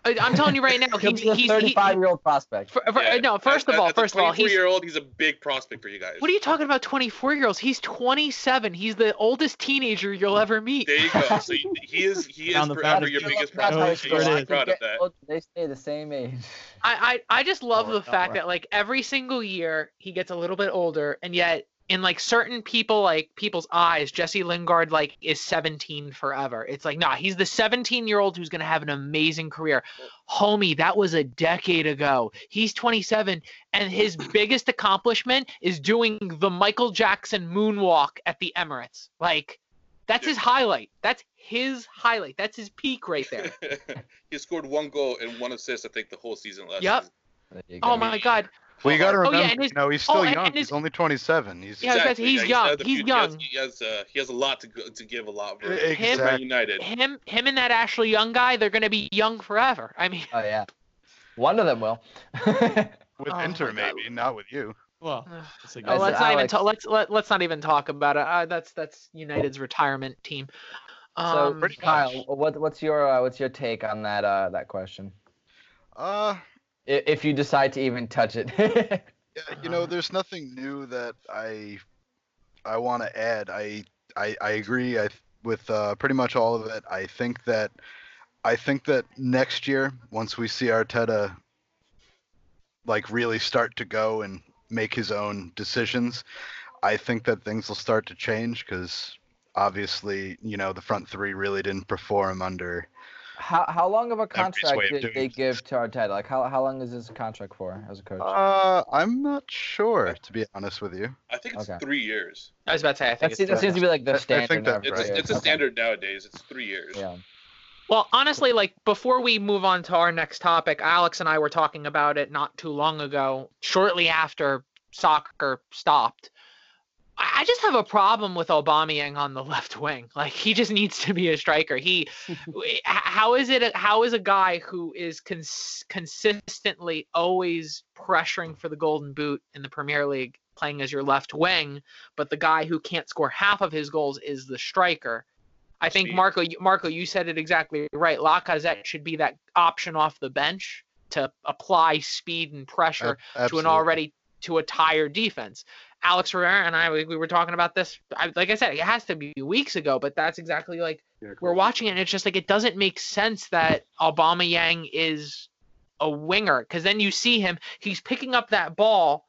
[SPEAKER 5] I- I'm telling you right now, he,
[SPEAKER 2] He's a
[SPEAKER 5] he's he,
[SPEAKER 2] 35 year old prospect.
[SPEAKER 5] for, for-
[SPEAKER 6] Yeah,
[SPEAKER 5] no. First of all,
[SPEAKER 6] as a
[SPEAKER 5] first of all, he's
[SPEAKER 6] 24 year old. He's a big prospect for you guys.
[SPEAKER 5] What are you talking about? 24 year olds. He's 27. He's the oldest teenager you'll ever meet.
[SPEAKER 6] There you go. So he is he is forever your biggest
[SPEAKER 2] not high
[SPEAKER 6] prospect.
[SPEAKER 1] sure
[SPEAKER 2] school.
[SPEAKER 1] it
[SPEAKER 6] You
[SPEAKER 2] I
[SPEAKER 6] be
[SPEAKER 2] can
[SPEAKER 6] proud of that.
[SPEAKER 2] old, They stay the same age.
[SPEAKER 5] I, I I just love
[SPEAKER 1] Oh,
[SPEAKER 5] the
[SPEAKER 1] not
[SPEAKER 5] fact
[SPEAKER 1] right.
[SPEAKER 5] that like every single year he gets a little bit older, and yet in like certain people like people's eyes, Jesse Lingard like is 17 forever. It's like nah, he's the 17 year old who's gonna have an amazing career. Homie, that was a decade ago. He's 27, and his biggest accomplishment is doing the Michael Jackson moonwalk at the Emirates. Like that's his highlight. That's his highlight. That's his peak right there.
[SPEAKER 6] he scored one goal and one assist, I think, the whole season last
[SPEAKER 5] Yep.
[SPEAKER 6] season.
[SPEAKER 5] Oh my god.
[SPEAKER 3] Well, you got to
[SPEAKER 5] Oh,
[SPEAKER 3] remember,
[SPEAKER 5] yeah, and his-
[SPEAKER 3] you know, he's
[SPEAKER 5] oh,
[SPEAKER 3] still
[SPEAKER 5] and-
[SPEAKER 3] young.
[SPEAKER 5] his-
[SPEAKER 3] he's only 27. He's
[SPEAKER 5] Yeah, I was gonna say, he's
[SPEAKER 6] yeah,
[SPEAKER 5] young.
[SPEAKER 6] still has a
[SPEAKER 5] He's young.
[SPEAKER 6] He has, he has, uh, he has a lot to go, to give a lot for
[SPEAKER 5] Him-
[SPEAKER 6] Man. United.
[SPEAKER 5] him him and that Ashley Young guy, they're gonna be young forever. I mean,
[SPEAKER 2] Oh yeah. One of them will.
[SPEAKER 3] With
[SPEAKER 5] Oh,
[SPEAKER 3] Inter,
[SPEAKER 5] my God.
[SPEAKER 3] maybe, not with you.
[SPEAKER 1] Well,
[SPEAKER 5] Ugh.
[SPEAKER 1] it's like,
[SPEAKER 2] I
[SPEAKER 5] oh,
[SPEAKER 2] said
[SPEAKER 5] let's not even
[SPEAKER 2] Alex.
[SPEAKER 5] talk. Let's let, let's not even talk about it. Uh, that's that's United's retirement team.
[SPEAKER 2] so
[SPEAKER 5] Um,
[SPEAKER 3] pretty
[SPEAKER 2] Kyle, what what's your uh, what's your take on that uh, that question?
[SPEAKER 3] Uh,
[SPEAKER 2] I- If you decide to even touch it.
[SPEAKER 3] yeah, you know, there's nothing new that I I want to add. I I, I agree I, with uh, pretty much all of it. I think that I think that next year, once we see Arteta like really start to go and make his own decisions, I think that things will start to change because obviously, you know, the front three really didn't perform under.
[SPEAKER 2] How how long of a contract did they
[SPEAKER 3] things.
[SPEAKER 2] give to Arteta? Like how how long is this contract for as a coach?
[SPEAKER 3] Uh, I'm not sure to be honest with you.
[SPEAKER 6] I think it's
[SPEAKER 2] Okay.
[SPEAKER 6] three years.
[SPEAKER 5] I was about to say. I think
[SPEAKER 2] that,
[SPEAKER 5] it's
[SPEAKER 2] seems, seems to be like
[SPEAKER 3] I- I
[SPEAKER 2] the standard.
[SPEAKER 3] that's
[SPEAKER 2] now for
[SPEAKER 6] It's, it's a
[SPEAKER 2] Okay.
[SPEAKER 6] standard nowadays. It's three years.
[SPEAKER 2] Yeah.
[SPEAKER 5] Well, honestly, like before we move on to our next topic, Alex and I were talking about it not too long ago, shortly after soccer stopped. I just have a problem with Aubameyang on the left wing. Like he just needs to be a striker. He, how is it? How is a guy who is cons- consistently always pressuring for the golden boot in the Premier League, playing as your left wing, but the guy who can't score half of his goals is the striker? I think. Marco, Marco, you said it exactly right. Lacazette should be that option off the bench to apply speed and pressure
[SPEAKER 3] Ab-
[SPEAKER 5] to an already to a tired defense. Alex Rivera and I, we, we were talking about this. I, like I said, it has to be weeks ago, but that's exactly like
[SPEAKER 4] Yeah,
[SPEAKER 5] we're watching it, and it's just like it doesn't make sense that Aubameyang is a winger because then you see him, he's picking up that ball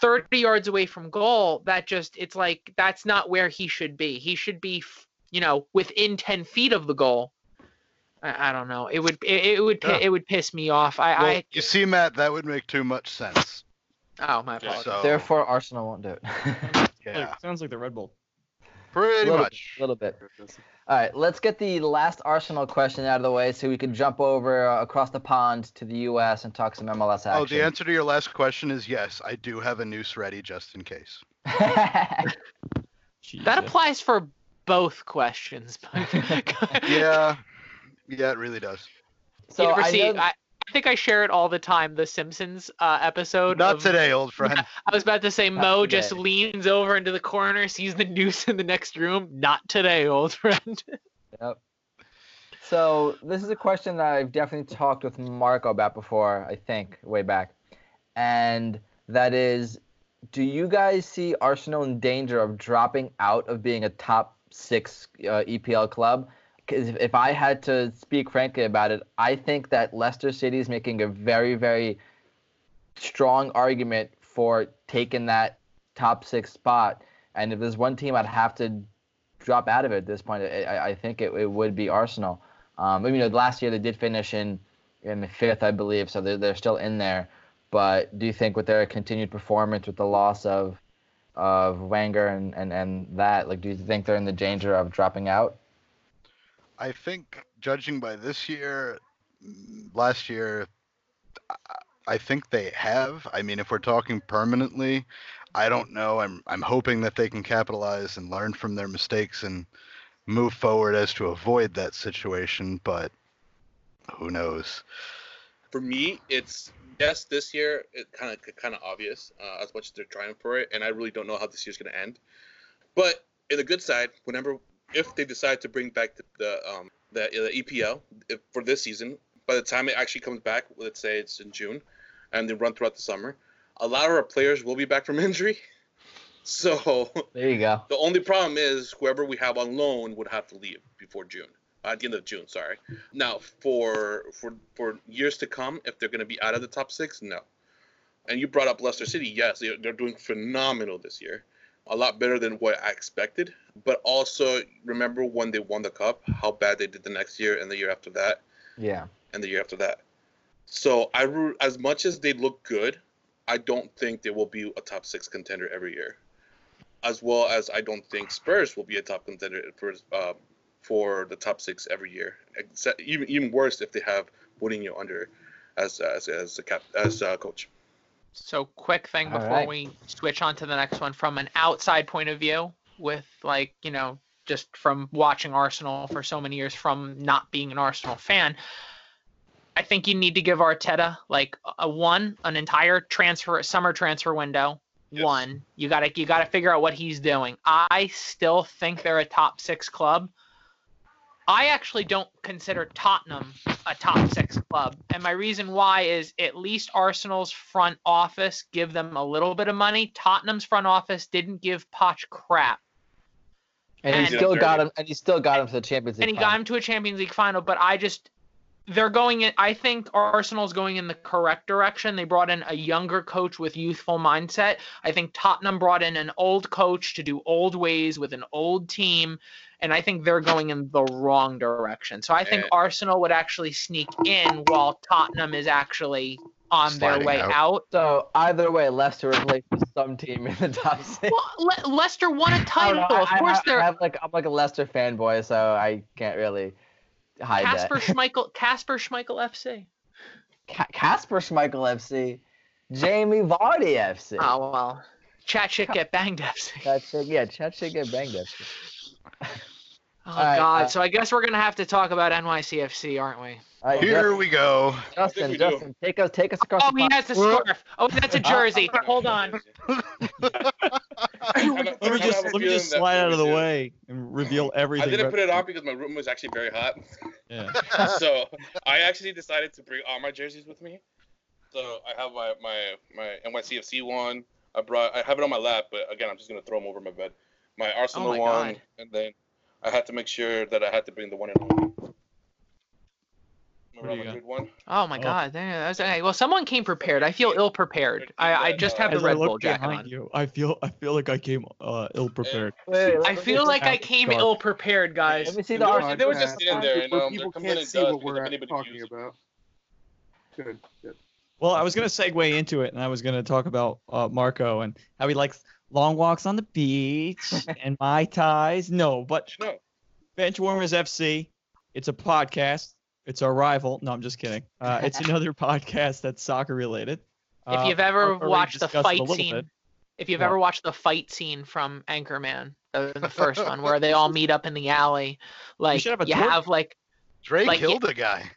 [SPEAKER 5] 30 yards away from goal. That just it's like that's not where he should be. He should be, you know, within 10 feet of the goal. I, I don't know. It would it, it would
[SPEAKER 3] Yeah.
[SPEAKER 5] it would piss me off. I,
[SPEAKER 3] Well,
[SPEAKER 5] I
[SPEAKER 3] you see, Matt, that would make too much sense.
[SPEAKER 5] Oh my apologies.
[SPEAKER 3] So,
[SPEAKER 2] Therefore, Arsenal won't do it.
[SPEAKER 3] yeah,
[SPEAKER 1] like, sounds like the Red Bull.
[SPEAKER 3] pretty
[SPEAKER 2] little,
[SPEAKER 3] much.
[SPEAKER 2] A little bit. All right, let's get the last Arsenal question out of the way so we can jump over uh, across the pond to the U.S. and talk some MLS action.
[SPEAKER 3] Oh, the answer to your last question is yes. I do have a noose ready just in case.
[SPEAKER 5] That applies for both questions.
[SPEAKER 3] Yeah, yeah, it really does.
[SPEAKER 2] so
[SPEAKER 5] you
[SPEAKER 2] I
[SPEAKER 5] see?
[SPEAKER 2] know-
[SPEAKER 5] I, I think I share it all the time. The Simpsons uh, episode.
[SPEAKER 3] Not
[SPEAKER 5] of-
[SPEAKER 3] today, old friend.
[SPEAKER 5] I was about to say
[SPEAKER 2] Not
[SPEAKER 5] Mo just leans over into the corner, sees the noose in the next room. Not today, old friend.
[SPEAKER 2] Yep. So this is a question that I've definitely talked with Marco about before, I think, way back. And that is, do you guys see Arsenal in danger of dropping out of being a top six uh, EPL club? If I had to speak frankly about it, I think that Leicester City is making a very, very strong argument for taking that top six spot. And if there's one team I'd have to drop out of it at this point, I, I- I think it, it would be Arsenal. Um, you know, last year they did finish in in fifth, I believe, so they're, they're still in there. But do you think with their continued performance, with the loss of of Wenger and, and, and that, like, do you think they're in the danger of dropping out?
[SPEAKER 3] I think, judging by this year, last year, I- I think they have. I mean, if we're talking permanently, I don't know. I'm I'm hoping that they can capitalize and learn from their mistakes and move forward as to avoid that situation. But who knows?
[SPEAKER 6] For me, it's yes. This year, it kind of kind of obvious uh, as much as they're trying for it, and I really don't know how this year's going to end. But in the good side, whenever if they decide to bring back the, the um the, the EPL if, for this season, by the time it actually comes back, let's say it's in June, and they run throughout the summer, a lot of our players will be back from injury. So
[SPEAKER 2] There you go.
[SPEAKER 6] the only problem is whoever we have on loan would have to leave before June, uh, at the end of June. Sorry. Now for for for years to come, if they're going to be out of the top six, no. And you brought up Leicester City. Yes, they're, they're doing phenomenal this year, a lot better than what I expected. But also remember when they won the cup, how bad they did the next year and the year after that
[SPEAKER 2] Yeah.
[SPEAKER 6] and the year after that. So I ru- as much as they look good, I don't think they will be a top six contender every year. As well as I don't think Spurs will be a top contender for uh, for the top six every year. Except, even even worse if they have Mourinho under as as as a cap as a coach.
[SPEAKER 5] So quick thing
[SPEAKER 2] All
[SPEAKER 5] before
[SPEAKER 2] right.
[SPEAKER 5] we switch on to the next one from an outside point of view with like, you know, just from watching Arsenal for so many years from not being an Arsenal fan. I think you need to give Arteta like a one, an entire transfer summer transfer window.
[SPEAKER 6] Yes.
[SPEAKER 5] One, you gotta you gotta figure out what he's doing. I still think they're a top six club. I actually don't consider Tottenham a top six club. And my reason why is at least Arsenal's front office give them a little bit of money. Tottenham's front office didn't give Poch crap.
[SPEAKER 2] And,
[SPEAKER 5] And-
[SPEAKER 2] he still got him. And he still got him to the Champions League.
[SPEAKER 5] And he got him to a Champions League final, but I just they're going in I think Arsenal's going in the correct direction. They brought in a younger coach with youthful mindset. I think Tottenham brought in an old coach to do old ways with an old team. And I think they're going in the wrong direction. So I think
[SPEAKER 6] And-
[SPEAKER 5] Arsenal would actually sneak in while Tottenham is actually on their way
[SPEAKER 7] out.
[SPEAKER 5] out.
[SPEAKER 2] So either way, Leicester would play for some team in the top six.
[SPEAKER 5] Well, Le- Leicester won a
[SPEAKER 2] oh, don't
[SPEAKER 5] title. Of
[SPEAKER 2] I-
[SPEAKER 5] course,
[SPEAKER 2] I,
[SPEAKER 5] they're
[SPEAKER 2] I have like I'm like a Leicester fanboy, so I can't really hide
[SPEAKER 5] Kasper
[SPEAKER 2] that.
[SPEAKER 5] Schmeichel. Kasper Schmeichel FC.
[SPEAKER 2] Ca- Kasper Schmeichel FC, Jamie Vardy FC.
[SPEAKER 5] Oh well, chat shit get banged FC.
[SPEAKER 2] That should, yeah, Chet should get banged FC.
[SPEAKER 5] Oh
[SPEAKER 2] Alright,
[SPEAKER 5] God!
[SPEAKER 2] uh,
[SPEAKER 5] so I guess we're gonna have to talk about NYCFC, aren't we?
[SPEAKER 2] All right,
[SPEAKER 7] Here we go.
[SPEAKER 2] Justin,
[SPEAKER 6] we do.
[SPEAKER 2] Justin, take us, take us across
[SPEAKER 5] Oh,
[SPEAKER 2] the
[SPEAKER 5] he
[SPEAKER 2] pond.
[SPEAKER 5] has the scarf. Oh, that's a jersey. Hold on.
[SPEAKER 1] Let me just let me just slide out of the way and reveal everything.
[SPEAKER 6] I
[SPEAKER 1] everything.
[SPEAKER 6] didn't
[SPEAKER 1] right-
[SPEAKER 6] put it on because my room was actually very hot.
[SPEAKER 1] Yeah.
[SPEAKER 6] so I actually decided to bring all my jerseys with me. So I have my my my NYCFC one. I brought I have it on my lap, but again I'm just gonna throw them over my bed. My Arsenal
[SPEAKER 5] my
[SPEAKER 6] one,
[SPEAKER 5] God.
[SPEAKER 6] and then I had to make sure that I had to bring the one and only. My
[SPEAKER 1] What do
[SPEAKER 6] Real? Madrid one.
[SPEAKER 5] Oh my
[SPEAKER 1] Oh.
[SPEAKER 5] God! There- that's- okay. Well, someone came prepared. I feel ill prepared. I, I just have the
[SPEAKER 1] As
[SPEAKER 5] Red
[SPEAKER 1] look
[SPEAKER 5] Bull jacket
[SPEAKER 1] behind
[SPEAKER 5] on.
[SPEAKER 1] you, I feel I feel like I came uh, ill prepared.
[SPEAKER 2] Wait,
[SPEAKER 5] I feel like I came
[SPEAKER 2] scarf.
[SPEAKER 5] ill prepared, guys.
[SPEAKER 2] Let me see
[SPEAKER 6] They
[SPEAKER 2] the
[SPEAKER 6] were,
[SPEAKER 2] Arsenal.
[SPEAKER 6] they were just sitting there, and
[SPEAKER 4] Where
[SPEAKER 6] um,
[SPEAKER 4] people can't see what we're talking
[SPEAKER 6] used
[SPEAKER 4] about. Good. Good.
[SPEAKER 1] Well, I was gonna segue into it, and I was gonna talk about uh, Marco and how he likes long walks on the beach and my ties. No, but
[SPEAKER 6] No.
[SPEAKER 1] Benchwarmers FC. It's a podcast. It's our rival. No, I'm just kidding. Uh, it's another podcast that's soccer related.
[SPEAKER 5] If
[SPEAKER 1] Uh,
[SPEAKER 5] you've ever
[SPEAKER 1] Marco
[SPEAKER 5] watched the
[SPEAKER 1] discussed it a
[SPEAKER 5] fight scene,
[SPEAKER 1] bit.
[SPEAKER 5] if you've
[SPEAKER 1] What?
[SPEAKER 5] ever watched the fight scene from Anchorman, the first one where they all meet up in the alley, like
[SPEAKER 1] should have
[SPEAKER 5] you
[SPEAKER 1] tour.
[SPEAKER 5] have like
[SPEAKER 7] Dre
[SPEAKER 5] Like,
[SPEAKER 7] killed a guy.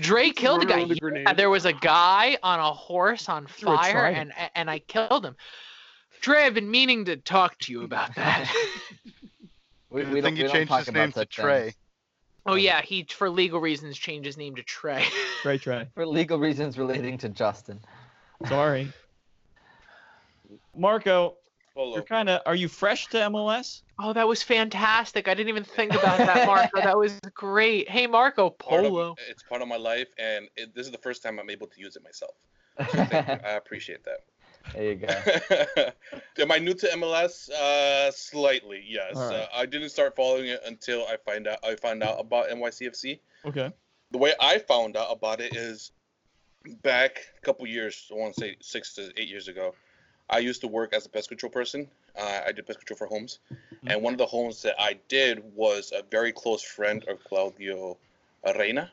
[SPEAKER 5] Dre killed a guy.
[SPEAKER 4] the
[SPEAKER 5] Yeah, there was a guy on a horse on fire, and and I killed him. Dre, I've been meaning to talk to you about that.
[SPEAKER 2] We, we don't,
[SPEAKER 7] think
[SPEAKER 2] we
[SPEAKER 7] he changed his name to Trey.
[SPEAKER 2] things.
[SPEAKER 5] oh yeah, he for legal reasons changed his name to Trey.
[SPEAKER 1] Trey Trey.
[SPEAKER 2] For legal reasons relating to Justin.
[SPEAKER 1] Sorry. Marco,
[SPEAKER 6] Polo.
[SPEAKER 1] you're kind of. Are you fresh to MLS?
[SPEAKER 5] Oh, that was fantastic. I didn't even think about that, Marco. that was great. Hey, Marco,
[SPEAKER 6] Part of-
[SPEAKER 5] Polo.
[SPEAKER 6] it's part of my life, and it, this is the first time I'm able to use it myself. So thank you. I appreciate that.
[SPEAKER 2] There you go.
[SPEAKER 6] Am I new to MLS? Uh, slightly, yes.
[SPEAKER 1] All right.
[SPEAKER 6] Uh, I didn't start following it until I find out I found out about NYCFC.
[SPEAKER 1] Okay.
[SPEAKER 6] The way I found out about it is back a couple years. I want to say six to eight years ago. I used to work as a pest control person. Uh, I did pest control for homes, and one of the homes that I did was a very close friend of Claudio Reyna.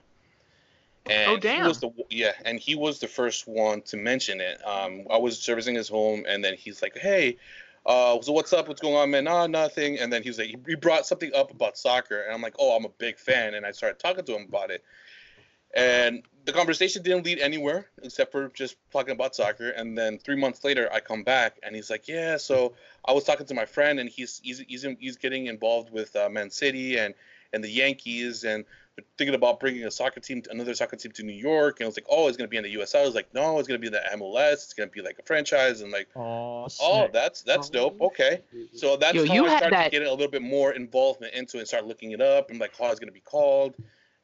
[SPEAKER 6] And
[SPEAKER 5] Oh,
[SPEAKER 6] He
[SPEAKER 5] damn.
[SPEAKER 6] was the, yeah, and he was the first one to mention it. Um, I was servicing his home, and then he's like, "Hey, uh, so what's up? What's going on, man? Ah, nothing." And then he's like, he brought something up about soccer, and I'm like, "Oh, I'm a big fan," and I started talking to him about it. And the conversation didn't lead anywhere except for just talking about soccer. And then three months later, I come back and he's like, "Yeah, so I was talking to my friend, and he's he's he's, he's getting involved with uh, Man City, and and the Yankees, and they're thinking about bringing a soccer team, to, another soccer team to New York, and it was like, oh, it's gonna be in the USL. I was like, no, it's gonna be in the MLS. It's gonna be like a franchise, and like,
[SPEAKER 1] Oh,
[SPEAKER 6] oh,
[SPEAKER 1] sick.
[SPEAKER 6] that's that's dope. Okay, so that's
[SPEAKER 5] Yo,
[SPEAKER 6] how
[SPEAKER 5] you
[SPEAKER 6] I started
[SPEAKER 5] that-
[SPEAKER 6] getting a little bit more involvement into it and start looking it up and like how it's gonna be called.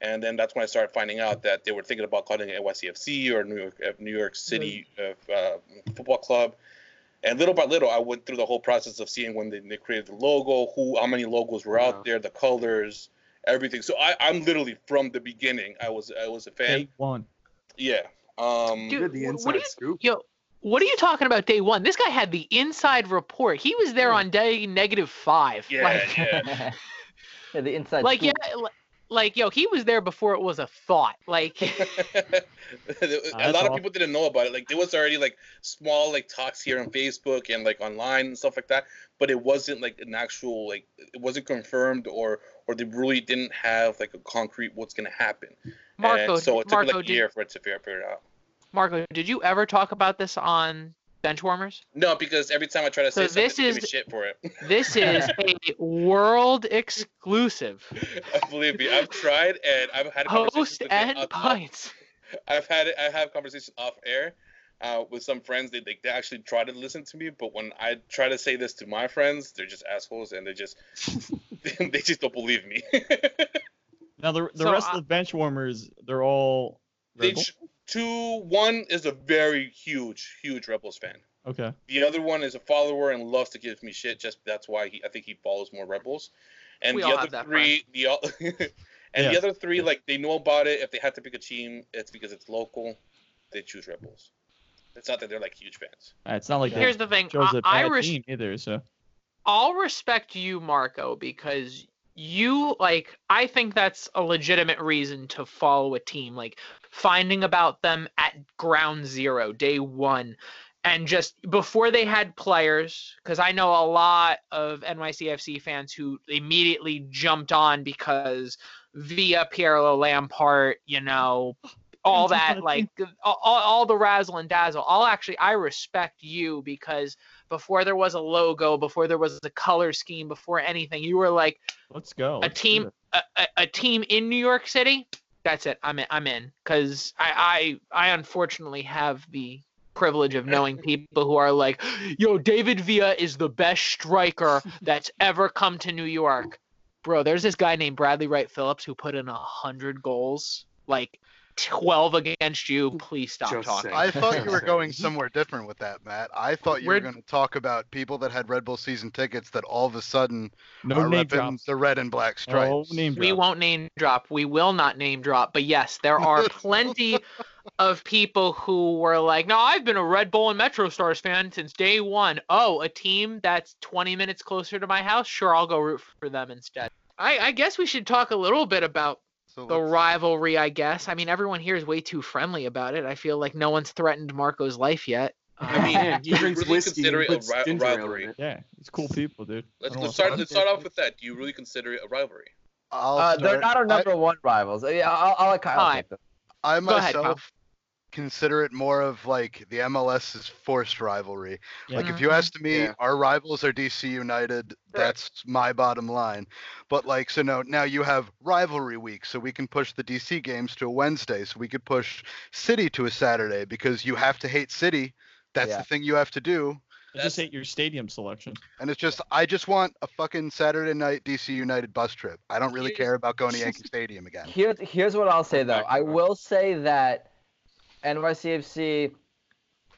[SPEAKER 6] And then that's when I started finding out that they were thinking about calling it NYCFC or New York uh, New York City uh, uh, Football Club. And little by little, I went through the whole process of seeing when they, they created the logo, who, how many logos were
[SPEAKER 4] Yeah.
[SPEAKER 6] out there, the colors, everything. So I, I'm literally from the beginning. I was I was a fan.
[SPEAKER 1] Day one.
[SPEAKER 6] Yeah. Um,
[SPEAKER 5] Dude,
[SPEAKER 4] the
[SPEAKER 5] what-
[SPEAKER 4] inside
[SPEAKER 5] what you-
[SPEAKER 4] scoop.
[SPEAKER 5] Yo, what are you talking about day one? This guy had the inside report. He was there on day negative five.
[SPEAKER 6] Yeah,
[SPEAKER 5] like,
[SPEAKER 6] yeah.
[SPEAKER 2] yeah, the inside.
[SPEAKER 5] like yeah,
[SPEAKER 2] scoop.
[SPEAKER 5] li- like yo, he was there before it was a thought. Like,
[SPEAKER 6] a lot of people didn't know about it. Like there was already like small like talks here on Facebook and like online and stuff like that, but it wasn't like an actual like it wasn't confirmed or or they really didn't have like a concrete what's gonna happen.
[SPEAKER 5] Marco,
[SPEAKER 6] and so it took
[SPEAKER 5] Marco,
[SPEAKER 6] like a
[SPEAKER 5] did,
[SPEAKER 6] year for it to figure, figure it out.
[SPEAKER 5] Marco, did you ever talk about this on Benchwarmers?
[SPEAKER 6] No, because every time I try to
[SPEAKER 5] So
[SPEAKER 6] say something,
[SPEAKER 5] this
[SPEAKER 6] they give me
[SPEAKER 5] is-
[SPEAKER 6] shit for it.
[SPEAKER 5] This is a world exclusive.
[SPEAKER 6] Believe me, I've tried and I've had conversations
[SPEAKER 5] Host
[SPEAKER 6] with
[SPEAKER 5] and
[SPEAKER 6] off-
[SPEAKER 5] pints.
[SPEAKER 6] I've had I have conversations off air uh, with some friends. They, they they actually try to listen to me, but when I try to say this to my friends, they're just assholes and they just they just don't believe me.
[SPEAKER 1] Now the the
[SPEAKER 5] So,
[SPEAKER 1] rest
[SPEAKER 5] uh,
[SPEAKER 1] of the bench warmers, they're all.
[SPEAKER 6] they
[SPEAKER 1] Rebel?
[SPEAKER 6] ch- two one is a very huge huge Rebels fan.
[SPEAKER 1] Okay.
[SPEAKER 6] The other one is a follower and loves to give me shit. Just that's why he I think he follows more Rebels. And
[SPEAKER 5] We
[SPEAKER 6] the
[SPEAKER 5] all
[SPEAKER 6] other
[SPEAKER 5] have that
[SPEAKER 6] three, the o- and
[SPEAKER 1] Yeah.
[SPEAKER 6] the other three, like they know about it. If they had to pick a team, it's because it's local. They choose Rebels. It's not that they're like huge fans.
[SPEAKER 1] Uh, It's not like
[SPEAKER 5] Here's the thing.
[SPEAKER 1] chose
[SPEAKER 5] I,
[SPEAKER 1] a
[SPEAKER 5] I
[SPEAKER 1] bad
[SPEAKER 5] res-
[SPEAKER 1] team either. So
[SPEAKER 5] I'll respect you, Marco, because you like I think that's a legitimate reason to follow a team. Like finding about them at ground zero, day one. And just before they had players, because I know a lot of NYCFC fans who immediately jumped on because via Piero Lampard, you know, all that like all, all the razzle and dazzle. I'll actually I respect you because before there was a logo, before there was a color scheme, before anything, you were like
[SPEAKER 1] let's go.
[SPEAKER 5] a team, a, a, a team in New York City. That's it. I'm in. I'm in because I, I I unfortunately have the privilege of knowing people who are like, yo, David Villa is the best striker that's ever come to New York. Bro, there's this guy named Bradley Wright Phillips who put in a hundred goals, like twelve against you. Please stop
[SPEAKER 4] Just
[SPEAKER 5] talking.
[SPEAKER 4] saying.
[SPEAKER 3] I thought you were going somewhere different with that, Matt. I thought you were
[SPEAKER 5] We're-
[SPEAKER 3] going to talk about people that had Red Bull season tickets that all of a sudden
[SPEAKER 1] No
[SPEAKER 3] are
[SPEAKER 1] name
[SPEAKER 3] repping
[SPEAKER 1] drops.
[SPEAKER 3] the red and black
[SPEAKER 1] Oh,
[SPEAKER 3] stripes.
[SPEAKER 1] name
[SPEAKER 5] We
[SPEAKER 1] drop.
[SPEAKER 5] won't name drop. We will not name drop. But yes, there are plenty of people who were like, "No, I've been a Red Bull and Metro Stars fan since day one. Oh, a team that's 20 minutes closer to my house? Sure, I'll go root for them instead." I, I guess we should talk a little bit about
[SPEAKER 3] So
[SPEAKER 5] the rivalry. I guess. I mean, everyone here is way too friendly about it. I feel like no one's threatened Marco's life yet.
[SPEAKER 6] I mean,
[SPEAKER 5] Uh,
[SPEAKER 6] do you
[SPEAKER 4] drinks
[SPEAKER 6] really
[SPEAKER 4] whiskey
[SPEAKER 6] consider it a ri-
[SPEAKER 4] ginger ale in
[SPEAKER 6] rivalry?
[SPEAKER 4] it.
[SPEAKER 1] Yeah, it's cool people, dude.
[SPEAKER 6] Let's, let's start. Let's start off with that. Do you really consider it a rivalry?
[SPEAKER 3] I'll
[SPEAKER 2] Uh, they're not our
[SPEAKER 3] I-
[SPEAKER 2] number one rivals. Uh, Yeah, I'll, I'll let Kyle
[SPEAKER 5] Fine.
[SPEAKER 2] take this.
[SPEAKER 3] I,
[SPEAKER 5] Go ahead,
[SPEAKER 3] myself consider it more of like the MLS's forced rivalry.
[SPEAKER 1] Yeah.
[SPEAKER 3] Like if you mm-hmm. asked me,
[SPEAKER 4] Yeah.
[SPEAKER 3] our rivals are DC United. That's my bottom line. But like, so no, now you have rivalry week, so we can push the DC games to a Wednesday, so we could push City to a Saturday because you have to hate City. That's
[SPEAKER 2] Yeah.
[SPEAKER 3] the thing you have to do.
[SPEAKER 1] I just hate your stadium selection.
[SPEAKER 3] And it's just, I just want a fucking Saturday night DC United bus trip. I don't really care about going to Yankee Stadium again.
[SPEAKER 2] Here's here's what I'll say though. I will say that NYCFC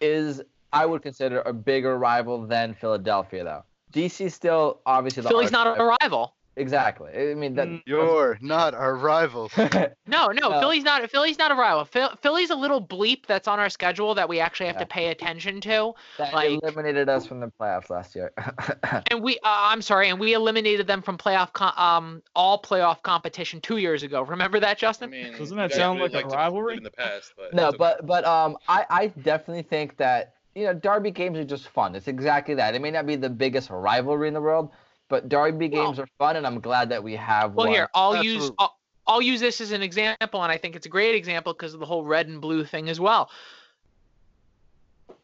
[SPEAKER 2] is I would consider a bigger rival than Philadelphia though. DC still obviously
[SPEAKER 5] Philly's not a rival.
[SPEAKER 2] Exactly. I mean that.
[SPEAKER 3] You're not our rivals.
[SPEAKER 5] No, no,
[SPEAKER 2] Uh,
[SPEAKER 5] Philly's not. Philly's not a rival. Phil, Philly's a little bleep that's on our schedule that we actually have
[SPEAKER 2] Yeah.
[SPEAKER 5] to pay attention to.
[SPEAKER 2] that
[SPEAKER 5] like-
[SPEAKER 2] eliminated us from the playoffs last year.
[SPEAKER 5] And we, uh, I'm sorry, and we eliminated them from playoff, com- um, all playoff competition two years ago. Remember that,
[SPEAKER 6] I
[SPEAKER 5] Justin?
[SPEAKER 6] mean,
[SPEAKER 1] Doesn't that
[SPEAKER 6] guys
[SPEAKER 1] sound
[SPEAKER 6] really
[SPEAKER 1] like a
[SPEAKER 6] to
[SPEAKER 1] rivalry?
[SPEAKER 6] in the past, but
[SPEAKER 2] no,
[SPEAKER 6] it's okay.
[SPEAKER 2] but but um, I I definitely think that you know derby games are just fun. It's exactly that. It may not be the biggest rivalry in the world, but derby
[SPEAKER 5] Well-
[SPEAKER 2] games are fun, and I'm glad that we have
[SPEAKER 5] well,
[SPEAKER 2] one.
[SPEAKER 5] here, I'll use, I'll, I'll use this as an example, and I think it's a great example because of the whole red and blue thing as well.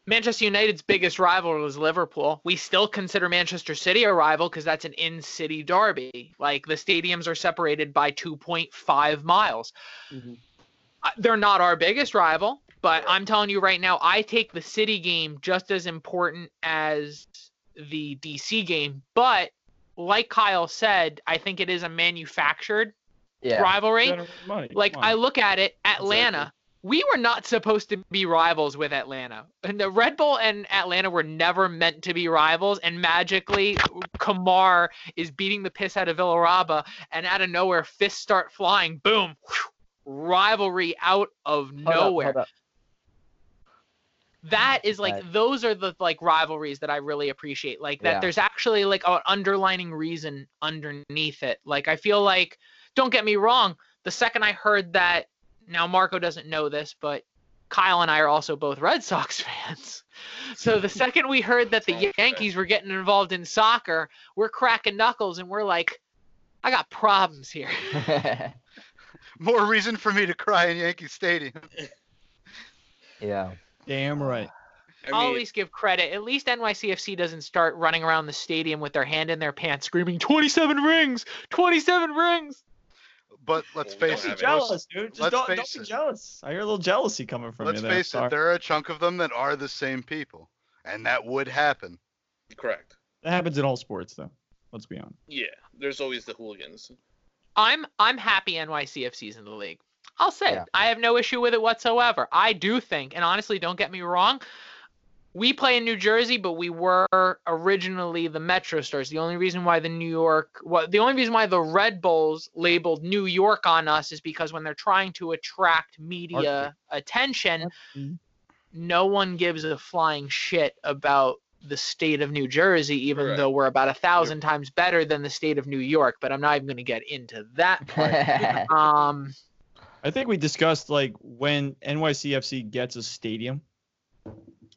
[SPEAKER 5] Manchester United's biggest rival was Liverpool. We still consider Manchester City a rival because that's an in-city derby. Like the stadiums are separated by 2.5 miles.
[SPEAKER 4] Mhm.
[SPEAKER 5] Uh, They're not our biggest rival, but I'm telling you right now, I take the City game just as important as the DC game. But like Kyle said, I think it is a manufactured
[SPEAKER 2] Yeah.
[SPEAKER 5] rivalry.
[SPEAKER 1] Money.
[SPEAKER 5] Like
[SPEAKER 1] Come
[SPEAKER 5] I look at it, Atlanta. We were not supposed to be rivals with Atlanta. And the Red Bull and Atlanta were never meant to be rivals. And magically, Kemar is beating the piss out of Villalba, and out of nowhere, fists start flying. Boom, rivalry out of
[SPEAKER 2] Hold up,
[SPEAKER 5] nowhere.
[SPEAKER 2] hold up.
[SPEAKER 5] That is like
[SPEAKER 2] Right.
[SPEAKER 5] those are the like rivalries that I really appreciate. Like that
[SPEAKER 2] Yeah.
[SPEAKER 5] there's actually like an underlining reason underneath it. Like I feel like don't get me wrong, the second I heard that now Marco doesn't know this, but Kyle and I are also both Red Sox fans. So the second we heard that the Yankees were getting involved in soccer, we're cracking knuckles and we're like, I got problems here.
[SPEAKER 3] More reason for me to cry in Yankee Stadium.
[SPEAKER 2] yeah.
[SPEAKER 1] Damn right.
[SPEAKER 6] I mean,
[SPEAKER 5] always give credit. At least NYCFC doesn't start running around the stadium with their hand in their pants screaming 27 rings, 27 rings.
[SPEAKER 3] But let's
[SPEAKER 6] Well, we
[SPEAKER 3] face
[SPEAKER 6] don't
[SPEAKER 3] it,
[SPEAKER 6] have
[SPEAKER 3] most-
[SPEAKER 1] Jealous, dude. Just
[SPEAKER 3] let's
[SPEAKER 1] don't, don't
[SPEAKER 3] face
[SPEAKER 1] be
[SPEAKER 3] it.
[SPEAKER 1] jealous. I hear a little jealousy coming from
[SPEAKER 3] let's
[SPEAKER 1] you there.
[SPEAKER 3] face
[SPEAKER 1] Sorry.
[SPEAKER 3] it, there are a chunk of them that are the same people, and that would happen.
[SPEAKER 6] correct.
[SPEAKER 1] That happens in all sports, though. Let's be honest.
[SPEAKER 6] Yeah, there's always the hooligans.
[SPEAKER 5] I'm I'm happy NYCFC's in the league. I'll say
[SPEAKER 2] Yeah.
[SPEAKER 5] it. I have no issue with it whatsoever. I do think, and honestly, don't get me wrong, we play in New Jersey, but we were originally the Metro Stars. The only reason why the New York, what the only reason why the Red Bulls labeled New York on us is because when they're trying to attract media attention,
[SPEAKER 1] Mhm.
[SPEAKER 5] no one gives a flying shit about the state of New Jersey, even
[SPEAKER 6] Correct.
[SPEAKER 5] though we're about a thousand times better than the state of New York. But I'm not even going to get into that part. um,
[SPEAKER 1] I think we discussed like when NYCFC gets a stadium